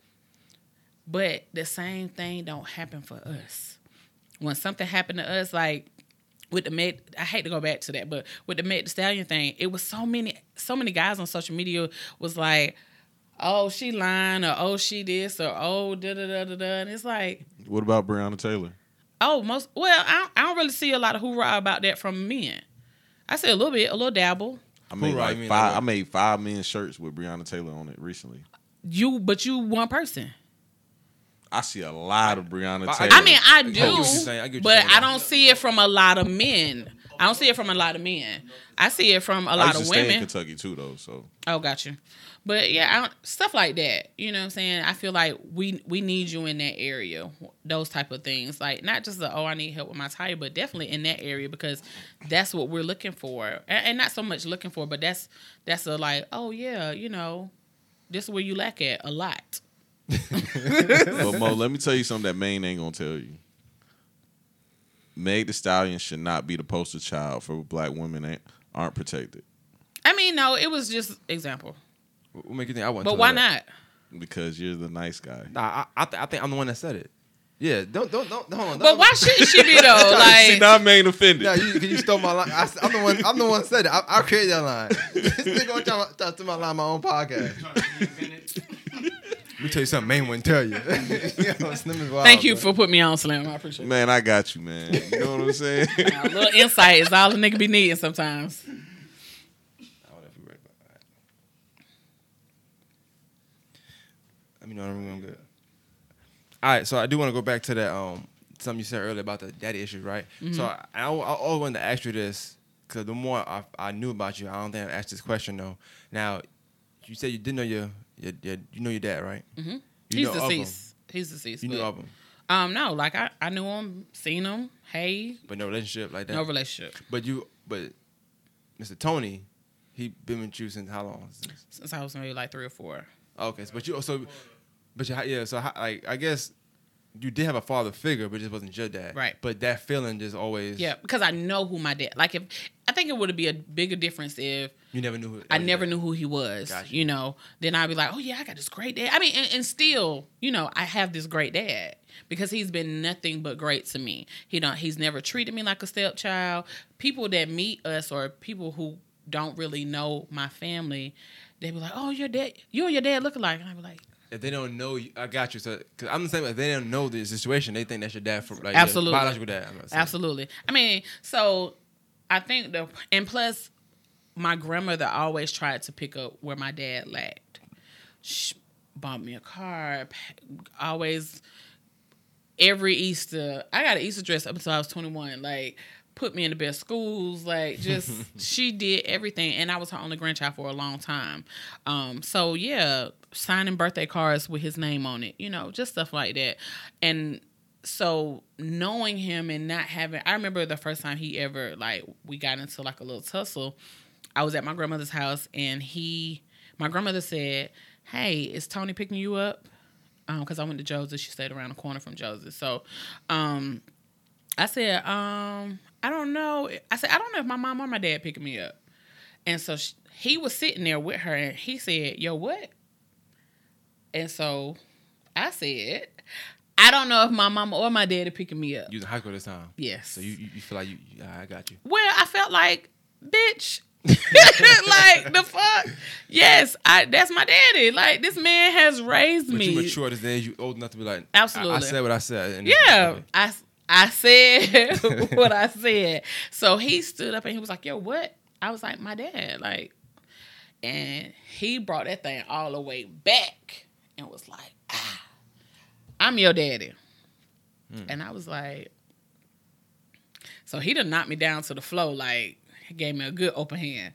But the same thing don't happen for us. When something happened to us, like with the Meg, I hate to go back to that, but with the Meg the Stallion thing, it was so many, so many guys on social media was like, "Oh, she lying," or "Oh, she this," or "Oh, da da da da da," and it's like, What about Breonna Taylor? oh, most well, I I don't really see a lot of hoorah about that from men. I see a little bit, a little dabble. I made Hoorah, like five. I made five men shirts with Breonna Taylor on it recently. You, but you one person. I see a lot of Breonna I- I- Taylor. I mean, I get what you're do, saying. I but. I don't see it from a lot of men. I don't see it from a lot of men. I see it from a lot used to of stay in women. Kentucky too, though. So Oh, got you. But yeah, I don't, stuff like that. You know what I'm saying? I feel like we we need you in that area. Those type of things, like not just the oh I need help with my tire, but definitely in that area because that's what we're looking for, and, and not so much looking for, but that's that's a like oh yeah, you know, this is where you lack at a lot. but Mo, let me tell you something that Maine ain't gonna tell you. Meg the Stallion should not be the poster child for black women that aren't protected I mean, no, it was just example, What make you think I want? To. But why not? because you're the nice guy. Nah, I, I, th- I think I'm the one that said it. Yeah, don't don't don't hold on. But why shouldn't she be though? See, Like, now I'm Maine offended. Yeah, you, 'cause you stole my line. I, am the one. I'm the one said it. I, I created that line. this nigga gonna try, to- try to steal my line my own podcast. Let me tell you something. Maine wouldn't tell you. you know, Slim is wild, thank you bro. for putting me on, Slim. I appreciate it. Man, I got you, man. You know what I'm saying? A little insight is all the nigga be needing sometimes. I don't know if we ready, but all right. Me know when I'm good. All right, so I do want to go back to that um something you said earlier about the daddy issues, right? So I, I, I always wanted to ask you this because the more I, I knew about you, I don't think I asked this question though. Now, you said you didn't know your, your, your you know your dad, right? Mm-hmm. You He's know of him. deceased. He's deceased. You knew of him, Um, no, like I, I knew him, seen him. Hey, but no relationship like that. no relationship But you, but Mr. Tony, he been with you since how long? Since- since I was maybe like three or four. Okay, so, but you also, but you, yeah, so how, like I guess you did have a father figure, but it just wasn't your dad, Right. But that feeling just always, Yeah, because I know who my dad. Like if I think it would be a bigger difference if You never knew. Who, I oh, never knew who he was. Gotcha. You know, then I'd be like, oh yeah, I got this great dad. I mean, and, and still, you know, I have this great dad because he's been nothing but great to me. He don't. He's never treated me like a stepchild. People that meet us or people who don't really know my family, they be like, oh, your dad, you and your dad look alike, and I be like, If they don't know, you, I got you. So, cause I'm the same. If they don't know the situation, they think that's your dad from like Absolutely. biological dad. Absolutely. I mean, so I think the and plus, my grandmother always tried to pick up where my dad lacked. She bought me a car. Always, every Easter, I got an Easter dress up until I was twenty one. Like, put me in the best schools. Like, just she did everything, and I was her only grandchild for a long time. Um, so yeah, signing birthday cards with his name on it. You know, just stuff like that, and so knowing him and not having I remember the first time he ever like we got into like a little tussle. I was at my grandmother's house and he my grandmother said, Hey, is Tony picking you up? Um, because I went to Joseph. She stayed around the corner from Joseph. So um I said, um, I don't know. I said, I don't know if my mom or my dad picking me up. And so sh he was sitting there with her and he said, Yo, what? And so I said, I don't know if my mama or my daddy picking me up. You was in high school this time. Yes. So you, you, you feel like you, you I got you. Well, I felt like, bitch. like the fuck. Yes, I that's my daddy. Like this man has raised But me. you mature age. You old enough to be like, Absolutely. I, I said what I said. and- Yeah. I I said what I said. So he stood up and he was like, "Yo, what?" I was like, "My dad." Like, and he brought that thing all the way back and was like, "Ah, I'm your daddy," and I was like, so he done knocked me down to the floor. Like, he gave me a good open hand.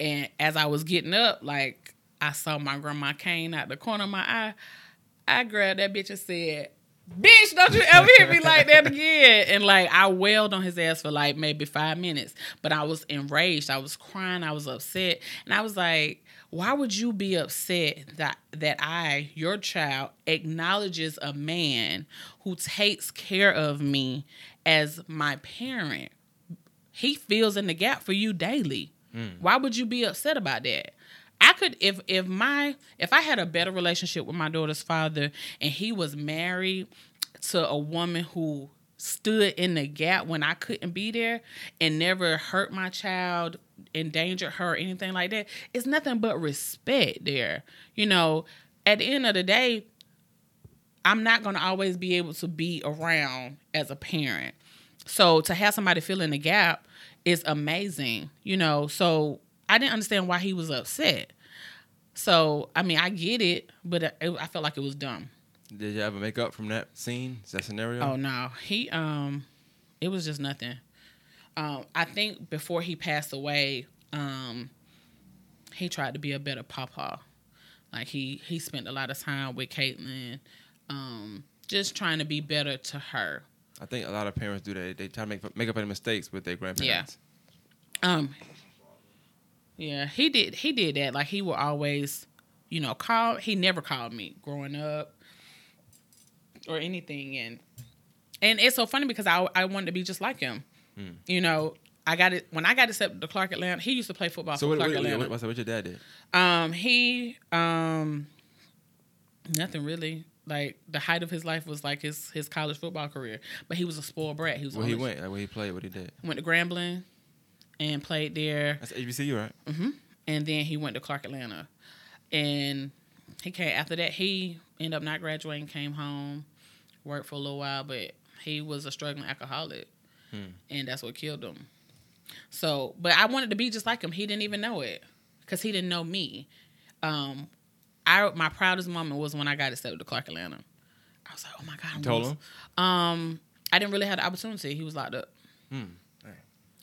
And as I was getting up, like I saw my grandma cane out the corner of my eye. I grabbed that bitch and said, Bitch, don't you ever hit me like that again. And like I wailed on his ass for like maybe five minutes. But I was enraged. I was crying. I was upset. And I was like, why would you be upset that that I, your child, acknowledges a man who takes care of me as my parent? He fills in the gap for you daily. Hmm. Why would you be upset about that? I could if if my if I had a better relationship with my daughter's father and he was married to a woman who stood in the gap when I couldn't be there and never hurt my child, endangered her, or anything like that, it's nothing but respect there. You know, at the end of the day, I'm not gonna always be able to be around as a parent. So to have somebody fill in the gap is amazing, you know. So I didn't understand why he was upset. So I mean, I get it, but it, I felt like it was dumb. Did you ever make up from that scene, that scenario? Oh no, he um, it was just nothing. Um, I think before he passed away, um, he tried to be a better papa. Like he he spent a lot of time with Caitlin, um, just trying to be better to her. I think a lot of parents do that. They try to make make up any mistakes with their grandparents. Yeah. Um, yeah, he did. He did that. Like he would always, you know, call. He never called me growing up or anything, and and it's so funny because I I wanted to be just like him. You know, I got it when I got accepted to Clark Atlanta. He used to play football So for what, Clark what, Atlanta. what, what your dad did? Um, he um, nothing really. Like the height of his life was like his his college football career, but he was a spoiled brat. He was Where he went, like where he played, what he did. went to Grambling and played there. That's HBCU, right? Mhm. And then he went to Clark Atlanta, and he came after that. He ended up not graduating, came home, worked for a little while, but he was a struggling alcoholic, and that's what killed him. So, but I wanted to be just like him. He didn't even know it because he didn't know me. Um, I my proudest moment was when I got accepted to Clark Atlanta. I was like, oh my god, I'm Told him? Um, I didn't really have the opportunity. He was locked up. Hmm.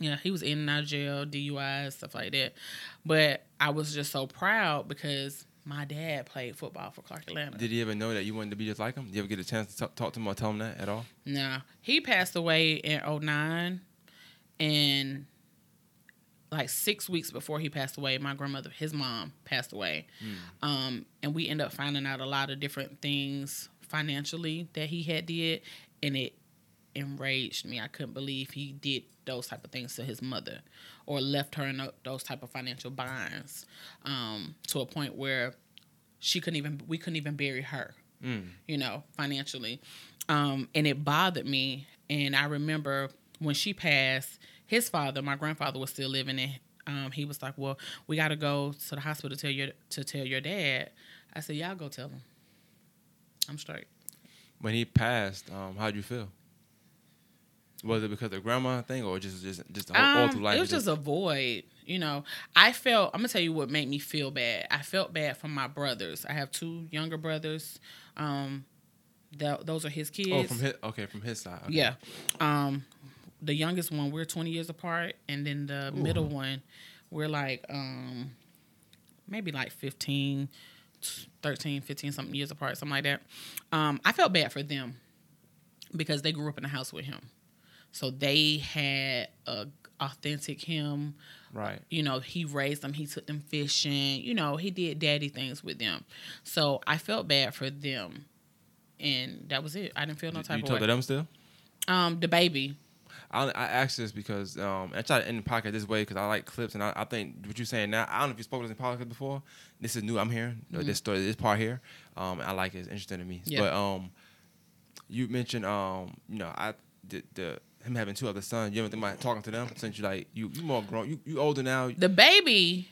Yeah, he was in and out of jail, DUI, stuff like that. But I was just so proud because my dad played football for Clark Atlanta. Did he ever know that you wanted to be just like him? Did you ever get a chance to talk, talk to him or tell him that at all? No. he passed away in 09 and like six weeks before he passed away, my grandmother, his mom, passed away. Um, and we ended up finding out a lot of different things financially that he had did, and it enraged me. I couldn't believe he did those type of things to his mother, or left her in those type of financial binds, um, to a point where she couldn't even we couldn't even bury her, you know, financially, um, and it bothered me. And I remember when she passed, his father, my grandfather, was still living in. Um, he was like, "Well, we got to go to the hospital to tell your to tell your dad." I said, "Y'all go tell him. I'm straight." When he passed, um, how'd you feel? Was it because of the grandma thing, or just just just the whole, all Um, through life? it was just a void. You know, I felt. I'm gonna tell you what made me feel bad. I felt bad for my brothers. I have two younger brothers. Um, th- those are his kids. oh from his okay from his side. okay. Yeah. Um, the youngest one, we're 20 years apart, and then the middle one, we're like um, maybe like 15, 13, 15 something years apart, something like that. Um, I felt bad for them because they grew up in the house with him, so they had a authentic him right. you know, he raised them, he took them fishing, you know, he did daddy things with them. So I felt bad for them. And that was it. I didn't feel no You, type you of told way. them still? Um, the baby. I, I asked this because um, I try to end the podcast this way because I like clips and I, I think what you're saying now. I don't know if you spoke to this in podcast before. This is new. I'm hearing uh, this story, this part here. Um, I like it. It's interesting to me. Mm-hmm. Yeah. But um, you mentioned um, you know, I the, the him having two other sons. You ever think about talking to them since you like you you more grown. You you older now. The baby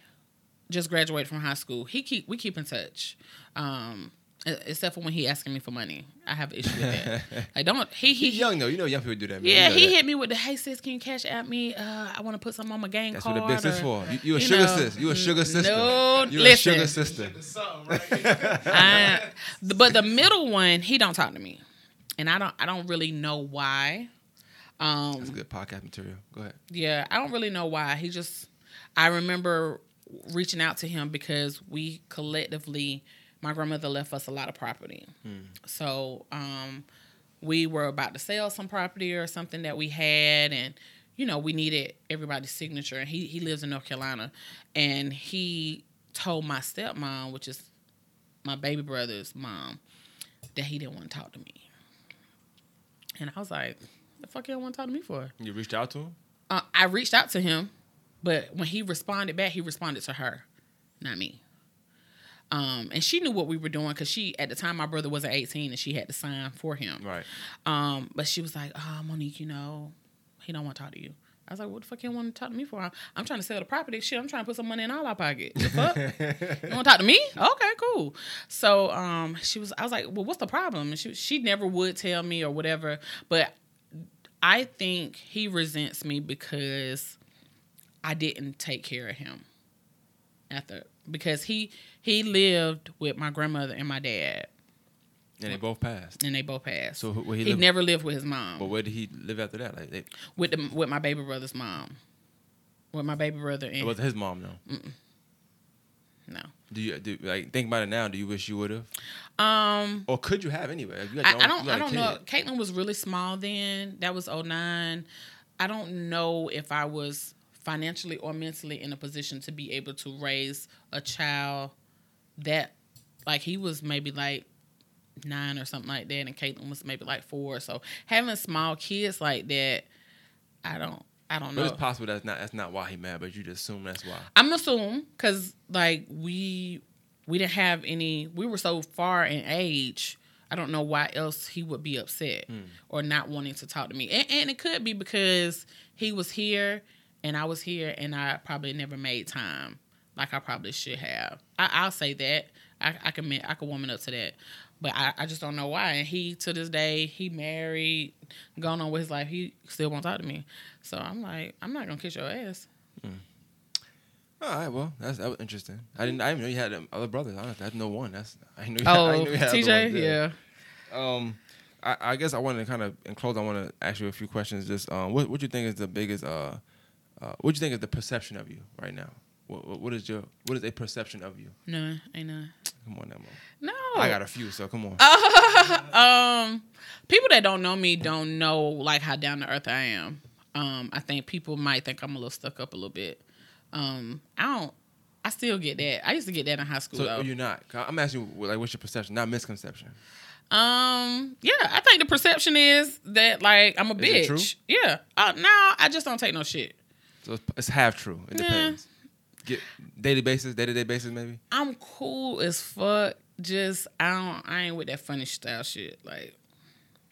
just graduated from high school. He keep we keep in touch. Um except for when he asking me for money. I have an issue with that. I don't he he He's young though. You know young people do that. Man. Yeah, You know he that. hit me with the hey sis, can you cash at me? Uh, I want to put something on my game That's card. what a big sis for. You, you a you sugar know, sis. You a sugar sister. no, you listen. a sugar sister. I, but the middle one, he don't talk to me, and I don't. I don't really know why. Um, That's good podcast material. Go ahead. yeah, I don't really know why. He just. I remember reaching out to him because we collectively, my grandmother left us a lot of property. So um, we were about to sell some property or something that we had, and you know we needed everybody's signature. And he he lives in North Carolina, and he told my stepmom, which is my baby brother's mom, that he didn't want to talk to me. And I was like, "The fuck you don't want to talk to me for?" You reached out to him. uh, I reached out to him, but when he responded back, he responded to her, not me. Um, and she knew what we were doing because she, at the time, my brother wasn't 18 and she had to sign for him. Right. Um, but she was like, "Oh, Monique, you know, he don't want to talk to you." I was like, "What the fuck you want to talk to me for? I'm, I'm trying to sell the property. Shit, I'm trying to put some money in all our pocket. The fuck? you want to talk to me? Okay, cool." So, um, she was. I was like, "Well, what's the problem?" And she she never would tell me or whatever. But I think he resents me because I didn't take care of him after because he he lived with my grandmother and my dad And they both passed. and they both passed. So he he never lived with his mom. But where did he live after that? Like, they, with the with my baby brother's mom. With my baby brother it and wasn't his mom though. No. Do you do like think about it now? Do you wish you would have, Um or could you have anyway? You got I, your I don't I don't know. Caitlin was really small then. That was 09. I don't know if I was financially or mentally in a position to be able to raise a child that like he was maybe like nine or something like that and Caitlin was maybe like four. So having small kids like that, I don't I don't But know. it's possible that's not that's not why he mad, but you just assume that's why. I'm assuming because like we we didn't have any. We were so far in age. I don't know why else he would be upset hmm. or not wanting to talk to me. And, and it could be because he was here and I was here and I probably never made time like I probably should have. I, I'll say that. I, I can I can woman up to that. But I, I just don't know why. And he to this day he married, going on with his life. He still won't talk to me. So I'm like I'm not gonna kiss your ass. All right, well, that's that was interesting. I didn't. I didn't know you had other brothers. I, I didn't know one. That's I didn't. You Oh, had, I didn't you had other TJ, yeah. Um, I, I guess I wanted to kind of in close. I want to ask you a few questions. Just um, what what do you think is the biggest uh, uh, what do you think is the perception of you right now? What, what what is your what is a perception of you? No, ain't none. Come on, Nemo. No. I got a few, so come on. um, people that don't know me don't know like how down to earth I am. Um, I think people might think I'm a little stuck up a little bit. Um, I don't. I still get that. I used to get that in high school so though. you're not. I'm asking you, like, what's your perception, not misconception? Um, yeah, I think the perception is that like I'm a Is bitch. Yeah. Uh, no, I just don't take no shit. So it's, it's half true. It Yeah. depends. Get daily basis, day to day basis, maybe. I'm cool as fuck. Just I don't I ain't with that funny style shit. Like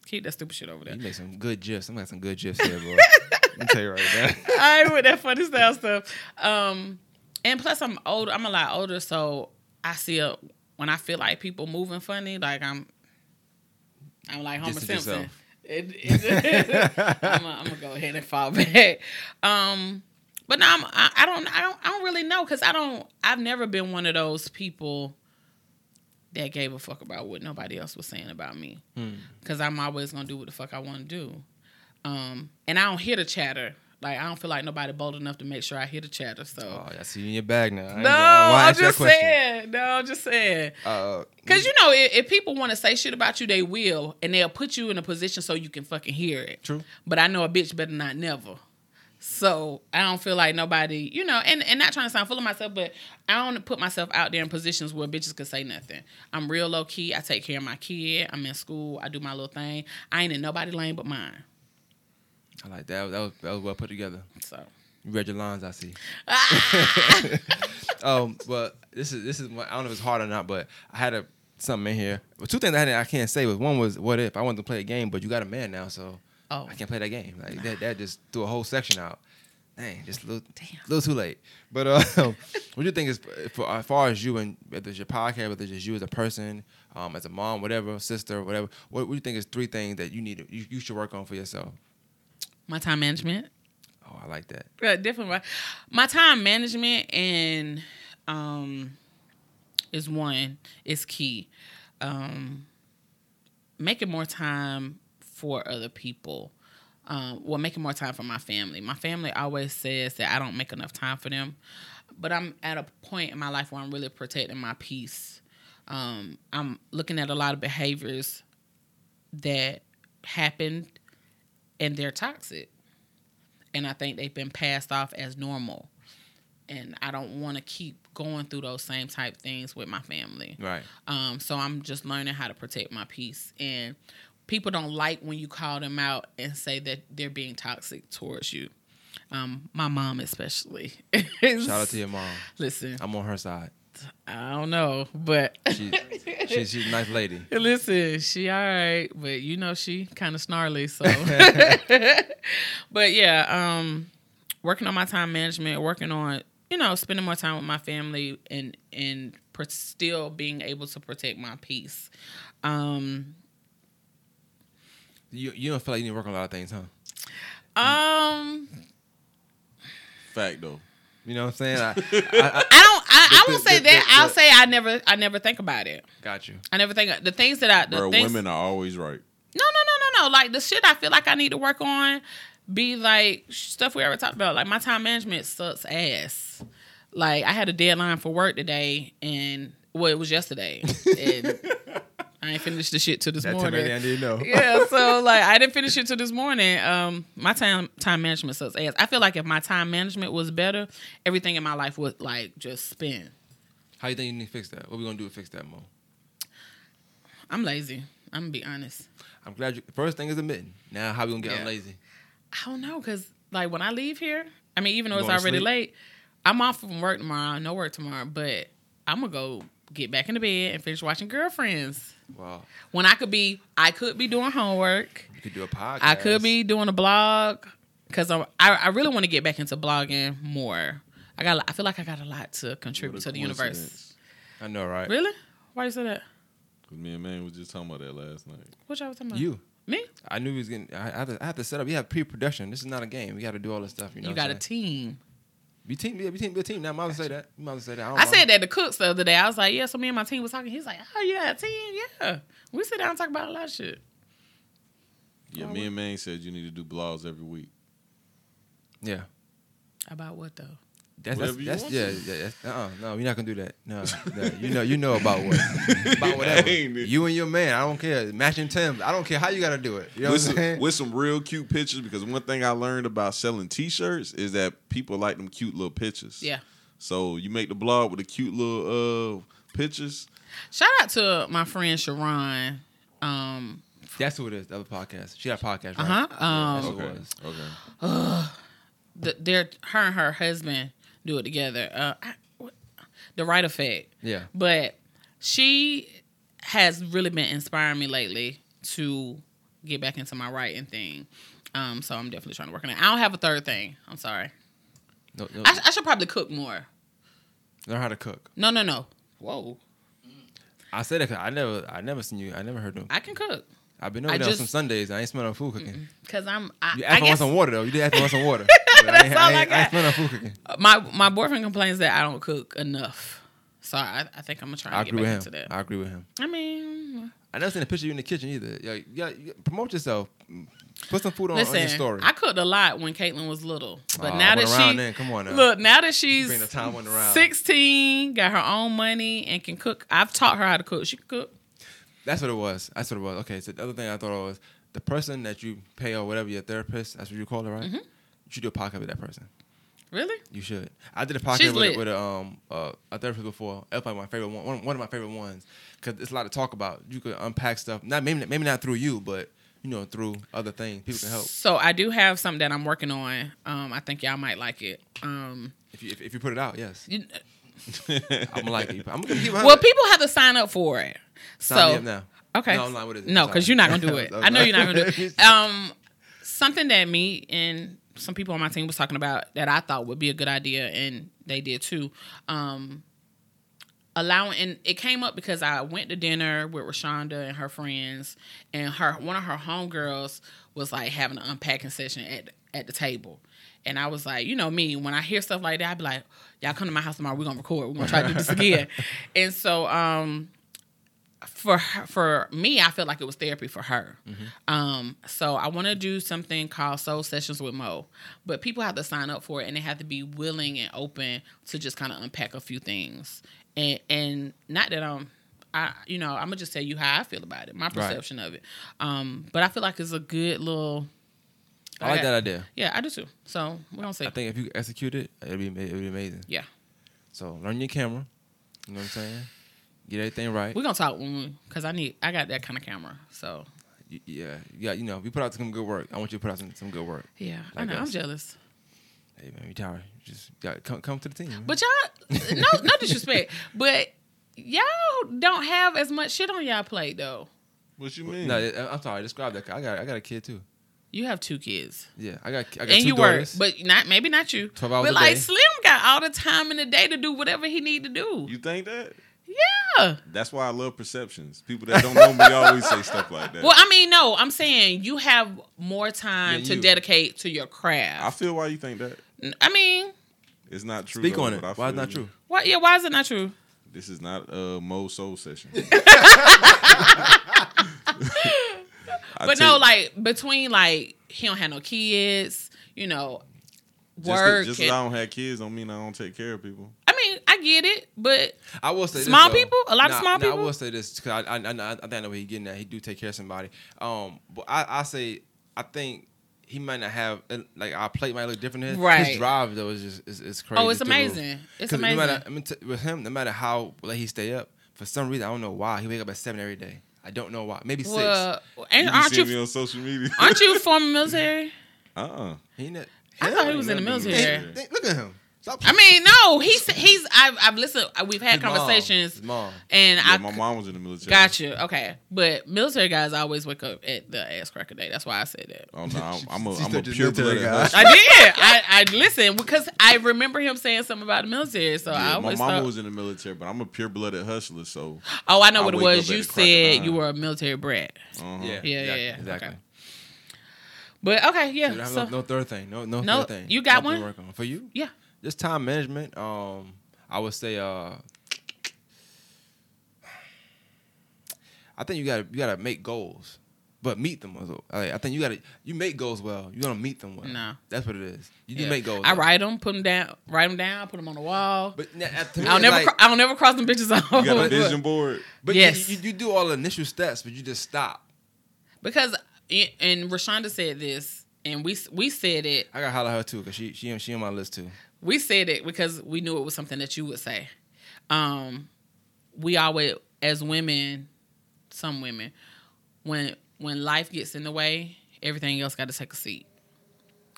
keep that stupid shit over there. You make some good gifs. I'm got some good gifs here, bro. Let me tell you right now. I ain't with that funny style stuff. Um, and plus I'm older. I'm a lot older, so I see a when I feel like people moving funny, like I'm, I'm like Homer Simpson. It, it, I'm gonna go ahead and fall back. Um, but no, I'm, I, I don't, I don't, I don't really know because I don't. I've never been one of those people that gave a fuck about what nobody else was saying about me Hmm. because I'm always gonna do what the fuck I want to do. Um, and I don't hear the chatter. Like I don't feel like nobody bold enough to make sure I hear the chatter. So Oh, I see you in your bag now. I no, gonna- I wanna I'm ask you that just saying. No, I'm just saying. Uh, Cause you know, if, if people want to say shit about you, they will, and they'll put you in a position so you can fucking hear it. True. But I know a bitch better not never. So I don't feel like nobody, you know, and, and not trying to sound full of myself, but I don't put myself out there in positions where bitches could say nothing. I'm real low key. I take care of my kid. I'm in school. I do my little thing. I ain't in nobody lane but mine. I like that. That was, that was well put together. So You read your lines, I see. um, but this is this is I don't know if it's hard or not, but I had a something in here. Well, two things I I can't say was one was what if I wanted to play a game, but you got a man now, so Oh. I can't play that game. Like that that just threw a whole section out. Dang, just a little, little too late. But uh, what do you think is for as far as you and whether it's your podcast, whether it's just you as a person, um, as a mom, whatever, sister, whatever. What, what do you think is three things that you need to, you, you should work on for yourself? my time management. Oh, I like that. Yeah, definitely. My, my time management and um is one is key. Um making more time for other people. Um, well, making more time for my family. My family always says that I don't make enough time for them, but I'm at a point in my life where I'm really protecting my peace. Um, I'm looking at a lot of behaviors that happened and they're toxic and I think they've been passed off as normal. And I don't want to keep going through those same type things with my family. Right. Um, so I'm just learning how to protect my peace. And people don't like when you call them out and say that they're being toxic towards you. Um, my mom especially. Shout out to your mom. Listen, I'm on her side. I don't know, but She, she, she's a nice lady. Listen, she all right, but you know she kind of snarly. So, but yeah, um, working on my time management, working on you know spending more time with my family, and and pr- still being able to protect my peace. Um, You, you don't feel like you need to work on a lot of things, huh? um, Fact though. You know what I'm saying? I, I, I I don't. I, I won't say the- that. the- I'll say I never. I never think about it. got you. I never think the things that I. The Bro, things, women are always right. No, no, no, no, no. Like the shit I feel like I need to work on be like stuff we ever talked about. Like my time management sucks ass. Like I had a deadline for work today and well it was yesterday. And I ain't finished the shit till this That morning. time I didn't know. yeah, so like I didn't finish it till this morning. Um, my time time management sucks ass. I feel like if my time management was better, everything in my life would like just spin. How you think you need to fix that? What we gonna do to fix that, Mo? I'm lazy. I'm gonna be honest. I'm glad you. First thing is admitting. Now, how we gonna get Yeah. Lazy? I don't know, cause like when I leave here, I mean, even though You it's already sleep? late, I'm off from work tomorrow. No work tomorrow, but I'm gonna go get back in the bed and finish watching Girlfriends. Wow, When I could be, I could be doing homework. you could do a podcast. I could be doing a blog, cause I'm, I I really want to get back into blogging more. I got I feel like I got a lot to contribute to the universe. I know, right? Really? Why you say that? Cause me and man was just talking about that last night. What y'all was talking about? You. Me? I knew he was getting. I have to. I have to set up. We have pre-production. This is not a game. We got to do all this stuff. You know. you got a I'm saying? team. Be team. Yeah, be team. Be a team. Now, mother say that. Mother say that. don't I said that to Cooks the other day. I was like, yeah, so me and my team was talking. He's like, oh, you got a team? Yeah. We sit down and talk about a lot of shit. Yeah, me and man said you need to do blogs every week. Yeah. About what though? That's, Whatever that's, you that's want yeah, yeah that's, uh-uh, no, we're not gonna do that. No, no, you know, you know about what, about whatever. Ain't it? You and your man, I don't care. Matching Tim, I don't care how you gotta do it. You know with, what I'm some, saying? with some real cute pictures because one thing I learned about selling T-shirts is that people like them cute little pictures. Yeah. So you make the blog with the cute little uh pictures. Shout out to my friend Sharon. Um, That's who it is. The other podcast. She had a podcast, right? Uh-huh, Yeah, um, who it Okay. was. Okay. the, they're her and her husband do it together. Uh, I, the right effect. Yeah. But she has really been inspiring me lately to get back into my writing thing. Um, so I'm definitely trying to work on it. I don't have a third thing. I'm sorry. No, no, I, I should probably cook more. learn how to cook. No, no, no. Whoa, I said it I never, I never seen you. I never heard them. I can cook I've been over I there on some Sundays. I ain't smell no food cooking. because I'm. I, You I asked for guess some water though. You did ask me for some water. But I ain't, all I I ain't, I ain't got. food cooking. Uh, my my boyfriend complains that I don't cook enough. So I, I think I'm gonna try I and get back into that. I agree with him. I mean, I never seen a picture of you in the kitchen either. Yeah, yeah, yeah, promote yourself. Put some food on, on your story. I cooked a lot when Caitlin was little, but now that she then. Come on now. look, now that she's 16, got her own money, and can cook. I've taught her how to cook. She can cook. That's what it was. That's what it was. Okay, so the other thing I thought of was the person that you pay or whatever your therapist. That's what you call it, right? Mm-hmm. You should do a podcast with that person. Really? You should. I did a podcast with, a- with a, um uh, a therapist before. That's probably my favorite one. One, one of my favorite ones because it's a lot to talk about. You could unpack stuff. Not maybe maybe not through you, but you know through other things. People can help So I do have something that I'm working on. Um, I think y'all might like it. Um, if you if, if you put it out. Yes, you, I'm like. I'm gonna keep. well, people have to sign up for it. sign so me up now. Okay. No, I'm not. What is it? No, because you're not gonna do it. I'm know you're not gonna do it. Um, something that me and some people on my team was talking about that I thought would be a good idea, and they did too. Um, allowing and it came up because I went to dinner with Rashonda and her friends, and her one of her homegirls was like having an unpacking session at at the table. And I was like, you know me, when I hear stuff like that, I'd be like, y'all come to my house tomorrow, we're gonna record, we're gonna try to do this again. and so um for her, for me, I feel like it was therapy for her. Um, so I want to do something called Soul Sessions with Mo, but people have to sign up for it, and they have to be willing and open to just kind of unpack a few things. And and not that I'm, I you know, I'm gonna just tell you how I feel about it, my perception of it. Um, but I feel like it's a good little. I like that idea. Yeah, I do too. So we're gonna see. I think if you execute it, it'll be it'll be amazing. yeah, So learn your camera. You know what I'm saying? Get everything right. we're gonna talk when we, cause I need, I got that kind of camera. So yeah, yeah, you know, if you put out some good work, I want you to put out some, some good work. yeah, I Like know I'm jealous. Hey man, you tired? Just got come come to the team. man. But y'all, no, no disrespect, but y'all don't have as much shit on y'all plate though. What you mean? no, I- I'm sorry. Describe that. I got I got a kid too. You have two kids, Yeah, I got I got and two you work, but not maybe not you. 12 hours but a like day. Slim got all the time in the day to do whatever he need to do. You think that? yeah. That's why I love perceptions. People that don't know me always say stuff like that. Well, I mean, no, I'm saying you have more time Yeah, to you. dedicate to your craft. I feel why you think that. I, mean, It's not true. Speak though, on it. I Why it's feel not true? why? Yeah, why is it not true? This is not a Mo Soul session. I But tell no, like between like he don't have no kids, you know, just work. Just because I don't have kids don't mean I don't take care of people. I mean, I get it, but I will say Small this, people? A lot of small nah, people? I will say this because I, I, I, I think I know what he's getting at. He do take care of somebody. Um, but I, I say I think he might not have uh, like our plate might look different. His. Right. His drive though is just is, is crazy. oh, it's through the roof. amazing. It's amazing. No matter, I mean, t- with him, no matter how late he stay up, for some reason I don't know why he wake up at seven every day. I don't know why. Maybe well, You ain't, be aren't you me on social media? aren't you a former military? uh uh six. He not, I thought he was in the Never been military. military. Hey, look at him. Stop. I mean, no, he's he's. I've I've listened. We've had His mom. conversations, His mom. and Yeah, I my mom was in the military. got you. Okay, but military guys always wake up at the ass crack of day. That's why I said that. Oh no, I'm, I'm a, She's I'm a such a pure military blooded guy. hustler. I did. I, I listen because I remember him saying something about the military. So I Yeah, my always mama thought. was in the military, but I'm a pure blooded hustler. So oh, I know I what it wake was. up You the crack of said dawn. you were a military brat. uh-huh. Yeah, Yeah, yeah, exactly, yeah. Exactly. Okay. But okay, yeah. Dude, I have so, no, no third thing. No, no, No, third thing. you got Nothing to one? Work on. For you? yeah. Just time management. Um, I would say. Uh, I think you gotta you gotta make goals, but meet them. Also. Like, I think you gotta you make goals well. You gotta meet them well. No. that's what it is. You do make goals. I well. write them, put them down, write them down, put them on the wall. but na- to me, I'll never, like- cro- I'll never cross them bitches off. You got a But- vision board. But Yes. you, you, you do all the initial steps, but you just stop. because and Rashonda said this, and we we said it. I gotta holler her too, cause she she she on my list too. We said it because we knew it was something that you would say. Um, we always, as women, some women, when when life gets in the way, everything else got to take a seat.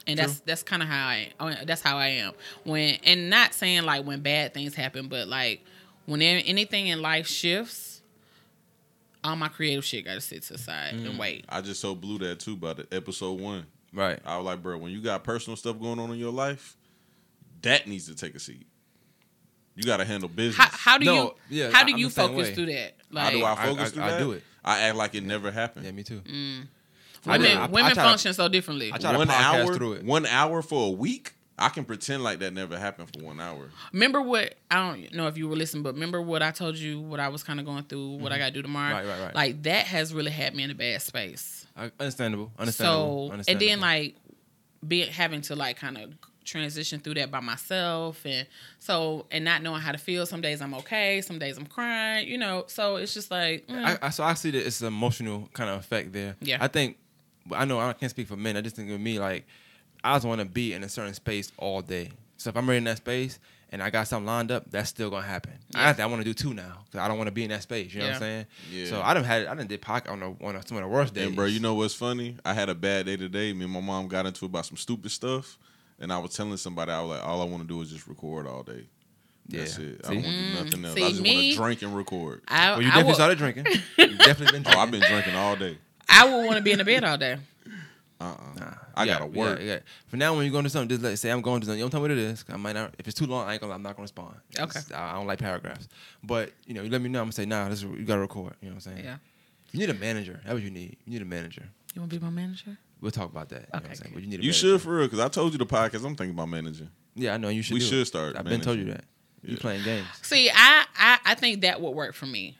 And that's that's kind of how I oh, that's how I am. When and not saying like when bad things happen, but like when anything in life shifts, all my creative shit got to sit to the side Mm. and wait. I just so Blue that too about the episode one. Right. I was like, bro, when you got personal stuff going on in your life, that needs to take a seat. You got to handle business. How, how do No, you yeah, how do I'm you the same focus way. through that? How do I I- focus I- through I that? do it. I act like it never happened. Yeah, me too. Mm. I women did- I- I women try to- function so differently. I try to one podcast hour, through it. one hour for a week, I can pretend like that never happened for one hour. Remember what I don't know if you were listening, but remember what I told you what I was kind of going through, what I got to do tomorrow. Mm-hmm. Right, right, right. Like that has really had me in a bad space. I, understandable. Understandable. So and understandable. then like being having to like kind of transition through that by myself and so and not knowing how to feel. Some days I'm okay, some days I'm crying. You know, so it's just like mm. I, I so I see that it's an emotional kind of effect there. Yeah. I think I know I can't speak for men. I just think of me like I just want to be in a certain space all day. So if I'm ready in that space and I got something lined up, that's still gonna happen. I, I want to do two now because I don't want to be in that space. You know what I'm saying? Yeah. So I done had I done did pocket on the on the- some of the worst days. And bro, you know what's funny? I had a bad day today. Me and my mom got into it about some stupid stuff, and I was telling somebody I was like, all I want to do is just record all day. That's Yeah. it. I don't want to do nothing else. See, I just want me- to drink and record. I, Well, you I definitely would, started drinking. You definitely been drinking. Oh, I've been drinking all day. I would want to be in the bed all day. Uh uh Nah, I you gotta got- you work. got- you got- For now, when you go to something, just let say I'm going to something. You don't tell me what it is. 'cause I might not. If it's too long, I ain't gonna. I'm not gonna respond. Okay. It's- I I don't like paragraphs. But you know, you let me know. I'm gonna say, nah, this is, you gotta record. You know what I'm saying? Yeah. You need a manager. That's what you need. You need a manager. You want to be my manager? We'll talk about that. You know what Okay, I'm saying? But you need a You manager. should for real, because I told you the podcast. I'm thinking about managing. Yeah, I know. You should. We do should it. start I've been told you managing. that. You Yeah. playing games. See, I, I I think that would work for me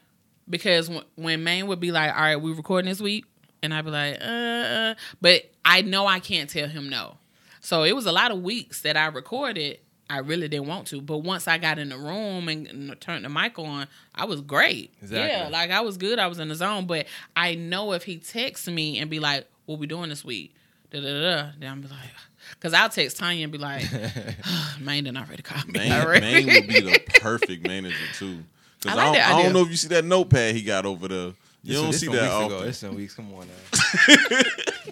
because when, when Maine would be like, "All right, we recording this week," and I'd be like, "Uh,", uh," but I know I can't tell him no. So it was a lot of weeks that I recorded. I really didn't want to, but once I got in the room and, and turned the mic on, I was great. Exactly. Yeah, like I was good. I was in the zone. But I know if he texts me and be like, "What we doing this week?" Da da da. da then I'm be like, because I'll text Tanya and be like, ah, "Maine didn't already call me Maine, already." Maine would be the perfect manager too. Because I I, like don't, I don't know if you see that notepad he got over there. You This- don't this see that often. Ago. It's some weeks. Come on now.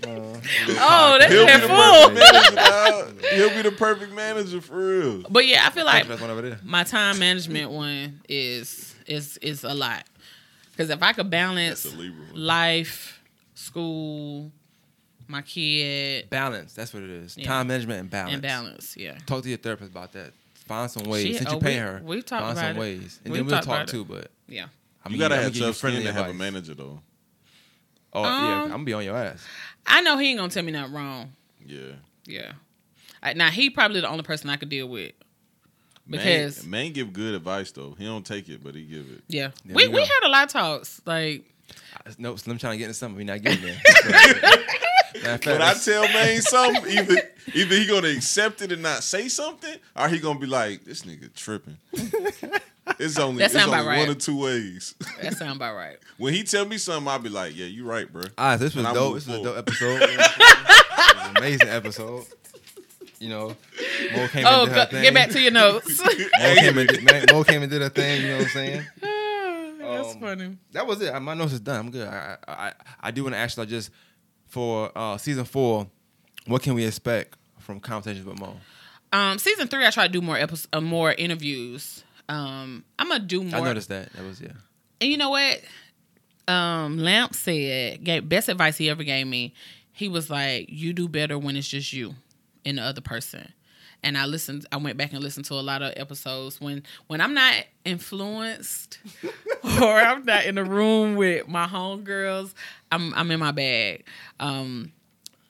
oh, that's He'll that the full. perfect manager. He'll be the perfect manager for real. But yeah, I feel like That's one over there. my time management one is is is a lot. Because if I could balance That's a Libra one. life, school, my kid, Balance. That's what it is. Yeah. Time management and balance. and balance, yeah. Talk to your therapist about that. Find some ways. She- Since you oh, pay we- her, we've talked find about some it. ways, and We've then we'll talked talk about it. too. But Yeah. I'm You gotta I'm have gonna give tough skin to have a manager though. Oh yeah, Um, I'm gonna be on your ass. I know he ain't gonna tell me nothing wrong. Yeah. Yeah. I, now he probably the only person I could deal with. Because man, man give good advice though. He don't take it, but he give it. yeah, There we, we we had a lot of talks. Like I- No, Slim trying to get into something. We not getting there. Matter When I tell man something, either either he gonna accept it and not say something, or he gonna be like, "This nigga tripping." It's only That it's sound only about right. one or two ways. that sound about right. when he tell me something, I'll be like, "Yeah, you right, bro." Ah, this was And dope. This was a dope episode. it was an amazing episode. You know, Mo came Oh, and did her thing. get back to your notes. Mo came, and did, man, Mo came and did her thing. You know what I'm saying? That's Um, funny. That was it. My notes is done. I'm good. I I, I, I do want to ask you like, just for uh, season four, what can we expect from conversations with Mo? Um, season three, I try to do more episodes, uh, more interviews. Um, I'm gonna do more. I noticed that. That was yeah. And you know what? Um, Lamp said, gave best advice he ever gave me. He was like, "You do better when it's just you and the other person." And I listened. I went back and listened to a lot of episodes when when I'm not influenced or I'm not in the room with my homegirls. I'm I'm in my bag. Um,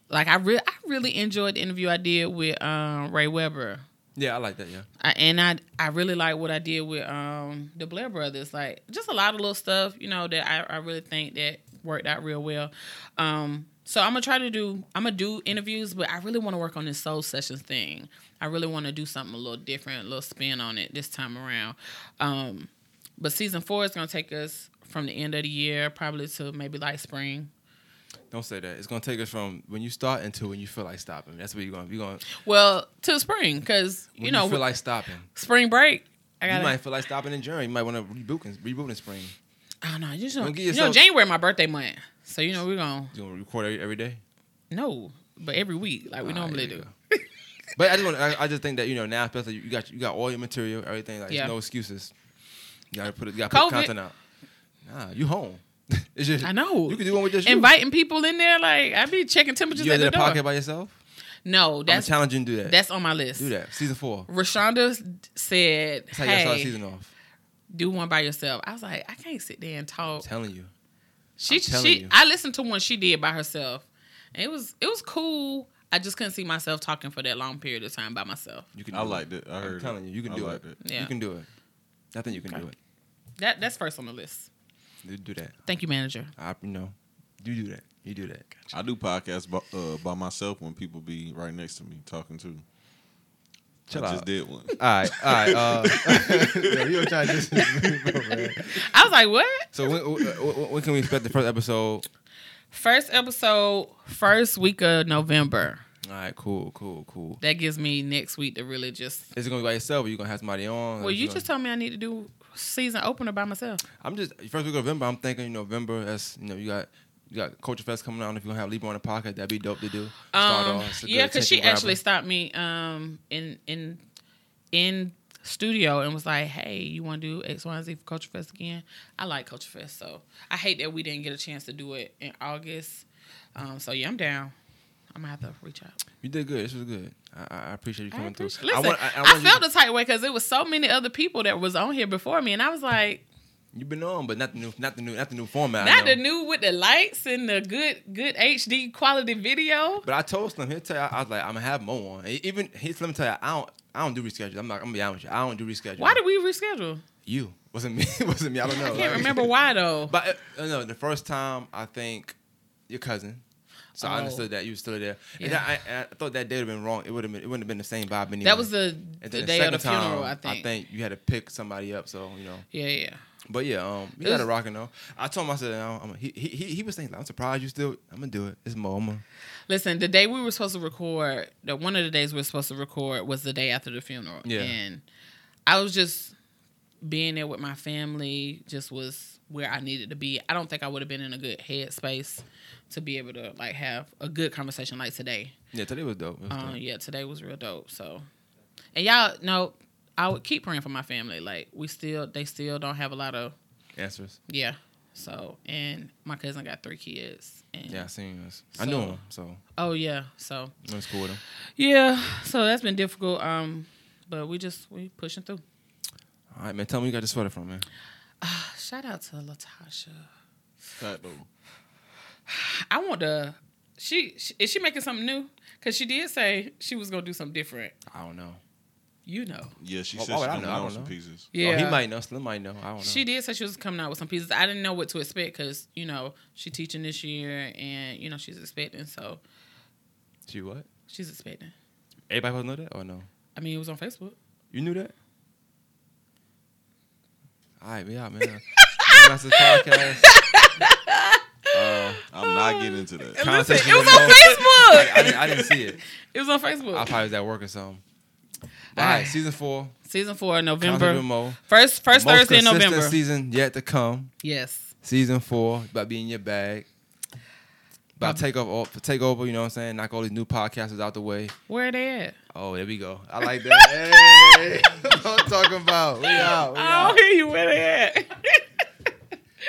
like I really I really enjoyed the interview I did with um, Ray Weber. Yeah, I like that. Yeah. I, and I I really like what I did with um the Blair brothers. Like just a lot of little stuff, you know, that I, I really think that worked out real well. Um so I'm gonna try to do I'm gonna do interviews, but I really want to work on this soul sessions thing. I really want to do something a little different, a little spin on it this time around. Um but season four is gonna take us from the end of the year probably to maybe like spring. Don't say that. It's gonna take us from when you start until when you feel like stopping. That's where you're gonna. You're gonna. Well, to spring because you know feel like stopping. spring break. I gotta. you might feel like stopping in January. You might want to reboot in, reboot in spring. I don't know. You, just, Don't you know, January my birthday month. So you know we're gonna You gonna record every, every day? no, but every week like we normally do. But I just want, I, I just think that you know now, especially you got you got all your material, everything. Like Yeah. there's no excuses. You gotta put it. You gotta put content out. Nah, you home. it's just I know. you can do one with just you. Inviting people in there, like I be checking temperatures You at the door. by yourself? No, I'm that's challenging to do that. that's on my list. do that. Season four. Rashonda said, That's you "Hey, season off. do one by yourself." I was like, I can't sit there and I'm talk. telling you. She I'm she you. I listened to one she did by herself. And it was it was cool. I just couldn't see myself talking for that long period of time by myself. You can. I do like that. I I'm heard. telling you, you can I do liked it. Yeah. You can do it. I think you can Okay. do it. That that's first on the list. You do that. Thank you, manager. I you know. You do that. You do that. I do podcasts by, uh, by myself when people be right next to me talking to. Chill I out. just did one. All right, all right. Uh, yo, you gonna try to just. I was like, what? So when, when, when can we expect the first episode? First episode, first week of November. All right, cool, cool, cool. That gives me next week to really just. Is it gonna be by yourself, or you gonna have somebody on? Well, Or you gonna- just told me I need to do season opener by myself. I'm just first week of November. I'm thinking you know, November. That's you know you got you got Culture Fest coming out. If you gonna have Libra on the podcast, that'd be dope to do. Um, off. It's a good yeah, because she attention actually stopped me um in in in studio and was like, "Hey, you want to do X, Y, and Z for Culture Fest again?" I like Culture Fest, so I hate that we didn't get a chance to do it in August. Um, so yeah, I'm down. I'm gonna have to reach out. you did good. This was good. I, I I appreciate you I, coming through. Listen, I, want- I want you- felt the tight way because there was so many other people that was on here before me, and I was like, You've been on, but not the new, not the new, not the new format. I not the new with the lights and the good good HD quality video. But I told him, he'll tell you, I was like, I'm gonna have more on. Even he's let me tell you, I don't, I don't do reschedule. I'm not, I'm gonna be honest with you. I don't do reschedule. Why did we reschedule? you? Wasn't me. wasn't me. I don't know. I can't Like- remember why though. But uh, no, the first time I think your cousin. So I Oh. understood that you were still there. And I, I, I thought that day would have been wrong. It would have been. It wouldn't have been the same vibe anyway. That was the And the then day of the funeral, time, I think. I think you had to pick somebody up. So you know. Yeah, yeah. But yeah, um, you It got was- to rock it though. I told him I said, no, I'm, he, he he was thinking, I'm surprised you still. I'm gonna do it. It's. I'm Listen, the day we were supposed to record, the one of the days we were supposed to record was the day after the funeral. Yeah. And I was just being there with my family, just was where I needed to be. I don't think I would have been in a good headspace to be able to like have a good conversation like today. yeah, today was dope. Was Uh, dope. yeah, today was real dope. So, and y'all know, I would keep praying for my family. Like we still, they still don't have a lot of Answers. yeah. So, and my cousin got three kids. And, Yeah, I seen this. I knew him, so Oh yeah. So was cool with him. Yeah, so that's been difficult. Um, but we just we pushing through. All right, man. Tell me you got the sweater from, man. Shout out to Latasha. Fat though. I want to. She, she is she making something new? Cause she did say she was gonna do something different. I don't know. You know. Yeah, she Why- said why she's coming out with some pieces. Yeah, Oh, he might know. Slim might know. I don't know. She did say she was coming out with some pieces. I didn't know what to expect because you know she teaching this year and you know she's expecting. So She what? she's expecting. Everybody supposed to know that or no? I mean, it was on Facebook. You knew that? All right, we out, man. That's the podcast. Uh, I'm not getting into that. Listen, Conversation it was on Mo. Facebook. I, didn't, I didn't see it. it was on Facebook. I probably was at work or something. All right, season four. Season four, November. Mo. First, first Most Thursday in November. season yet to come. Yes. Season four about being in your bag. About take over, take over. You know what I'm saying? Knock all these new podcasters out the way. Where they at? Oh, there we go. I like that. hey, what I'm talking about. We out. We All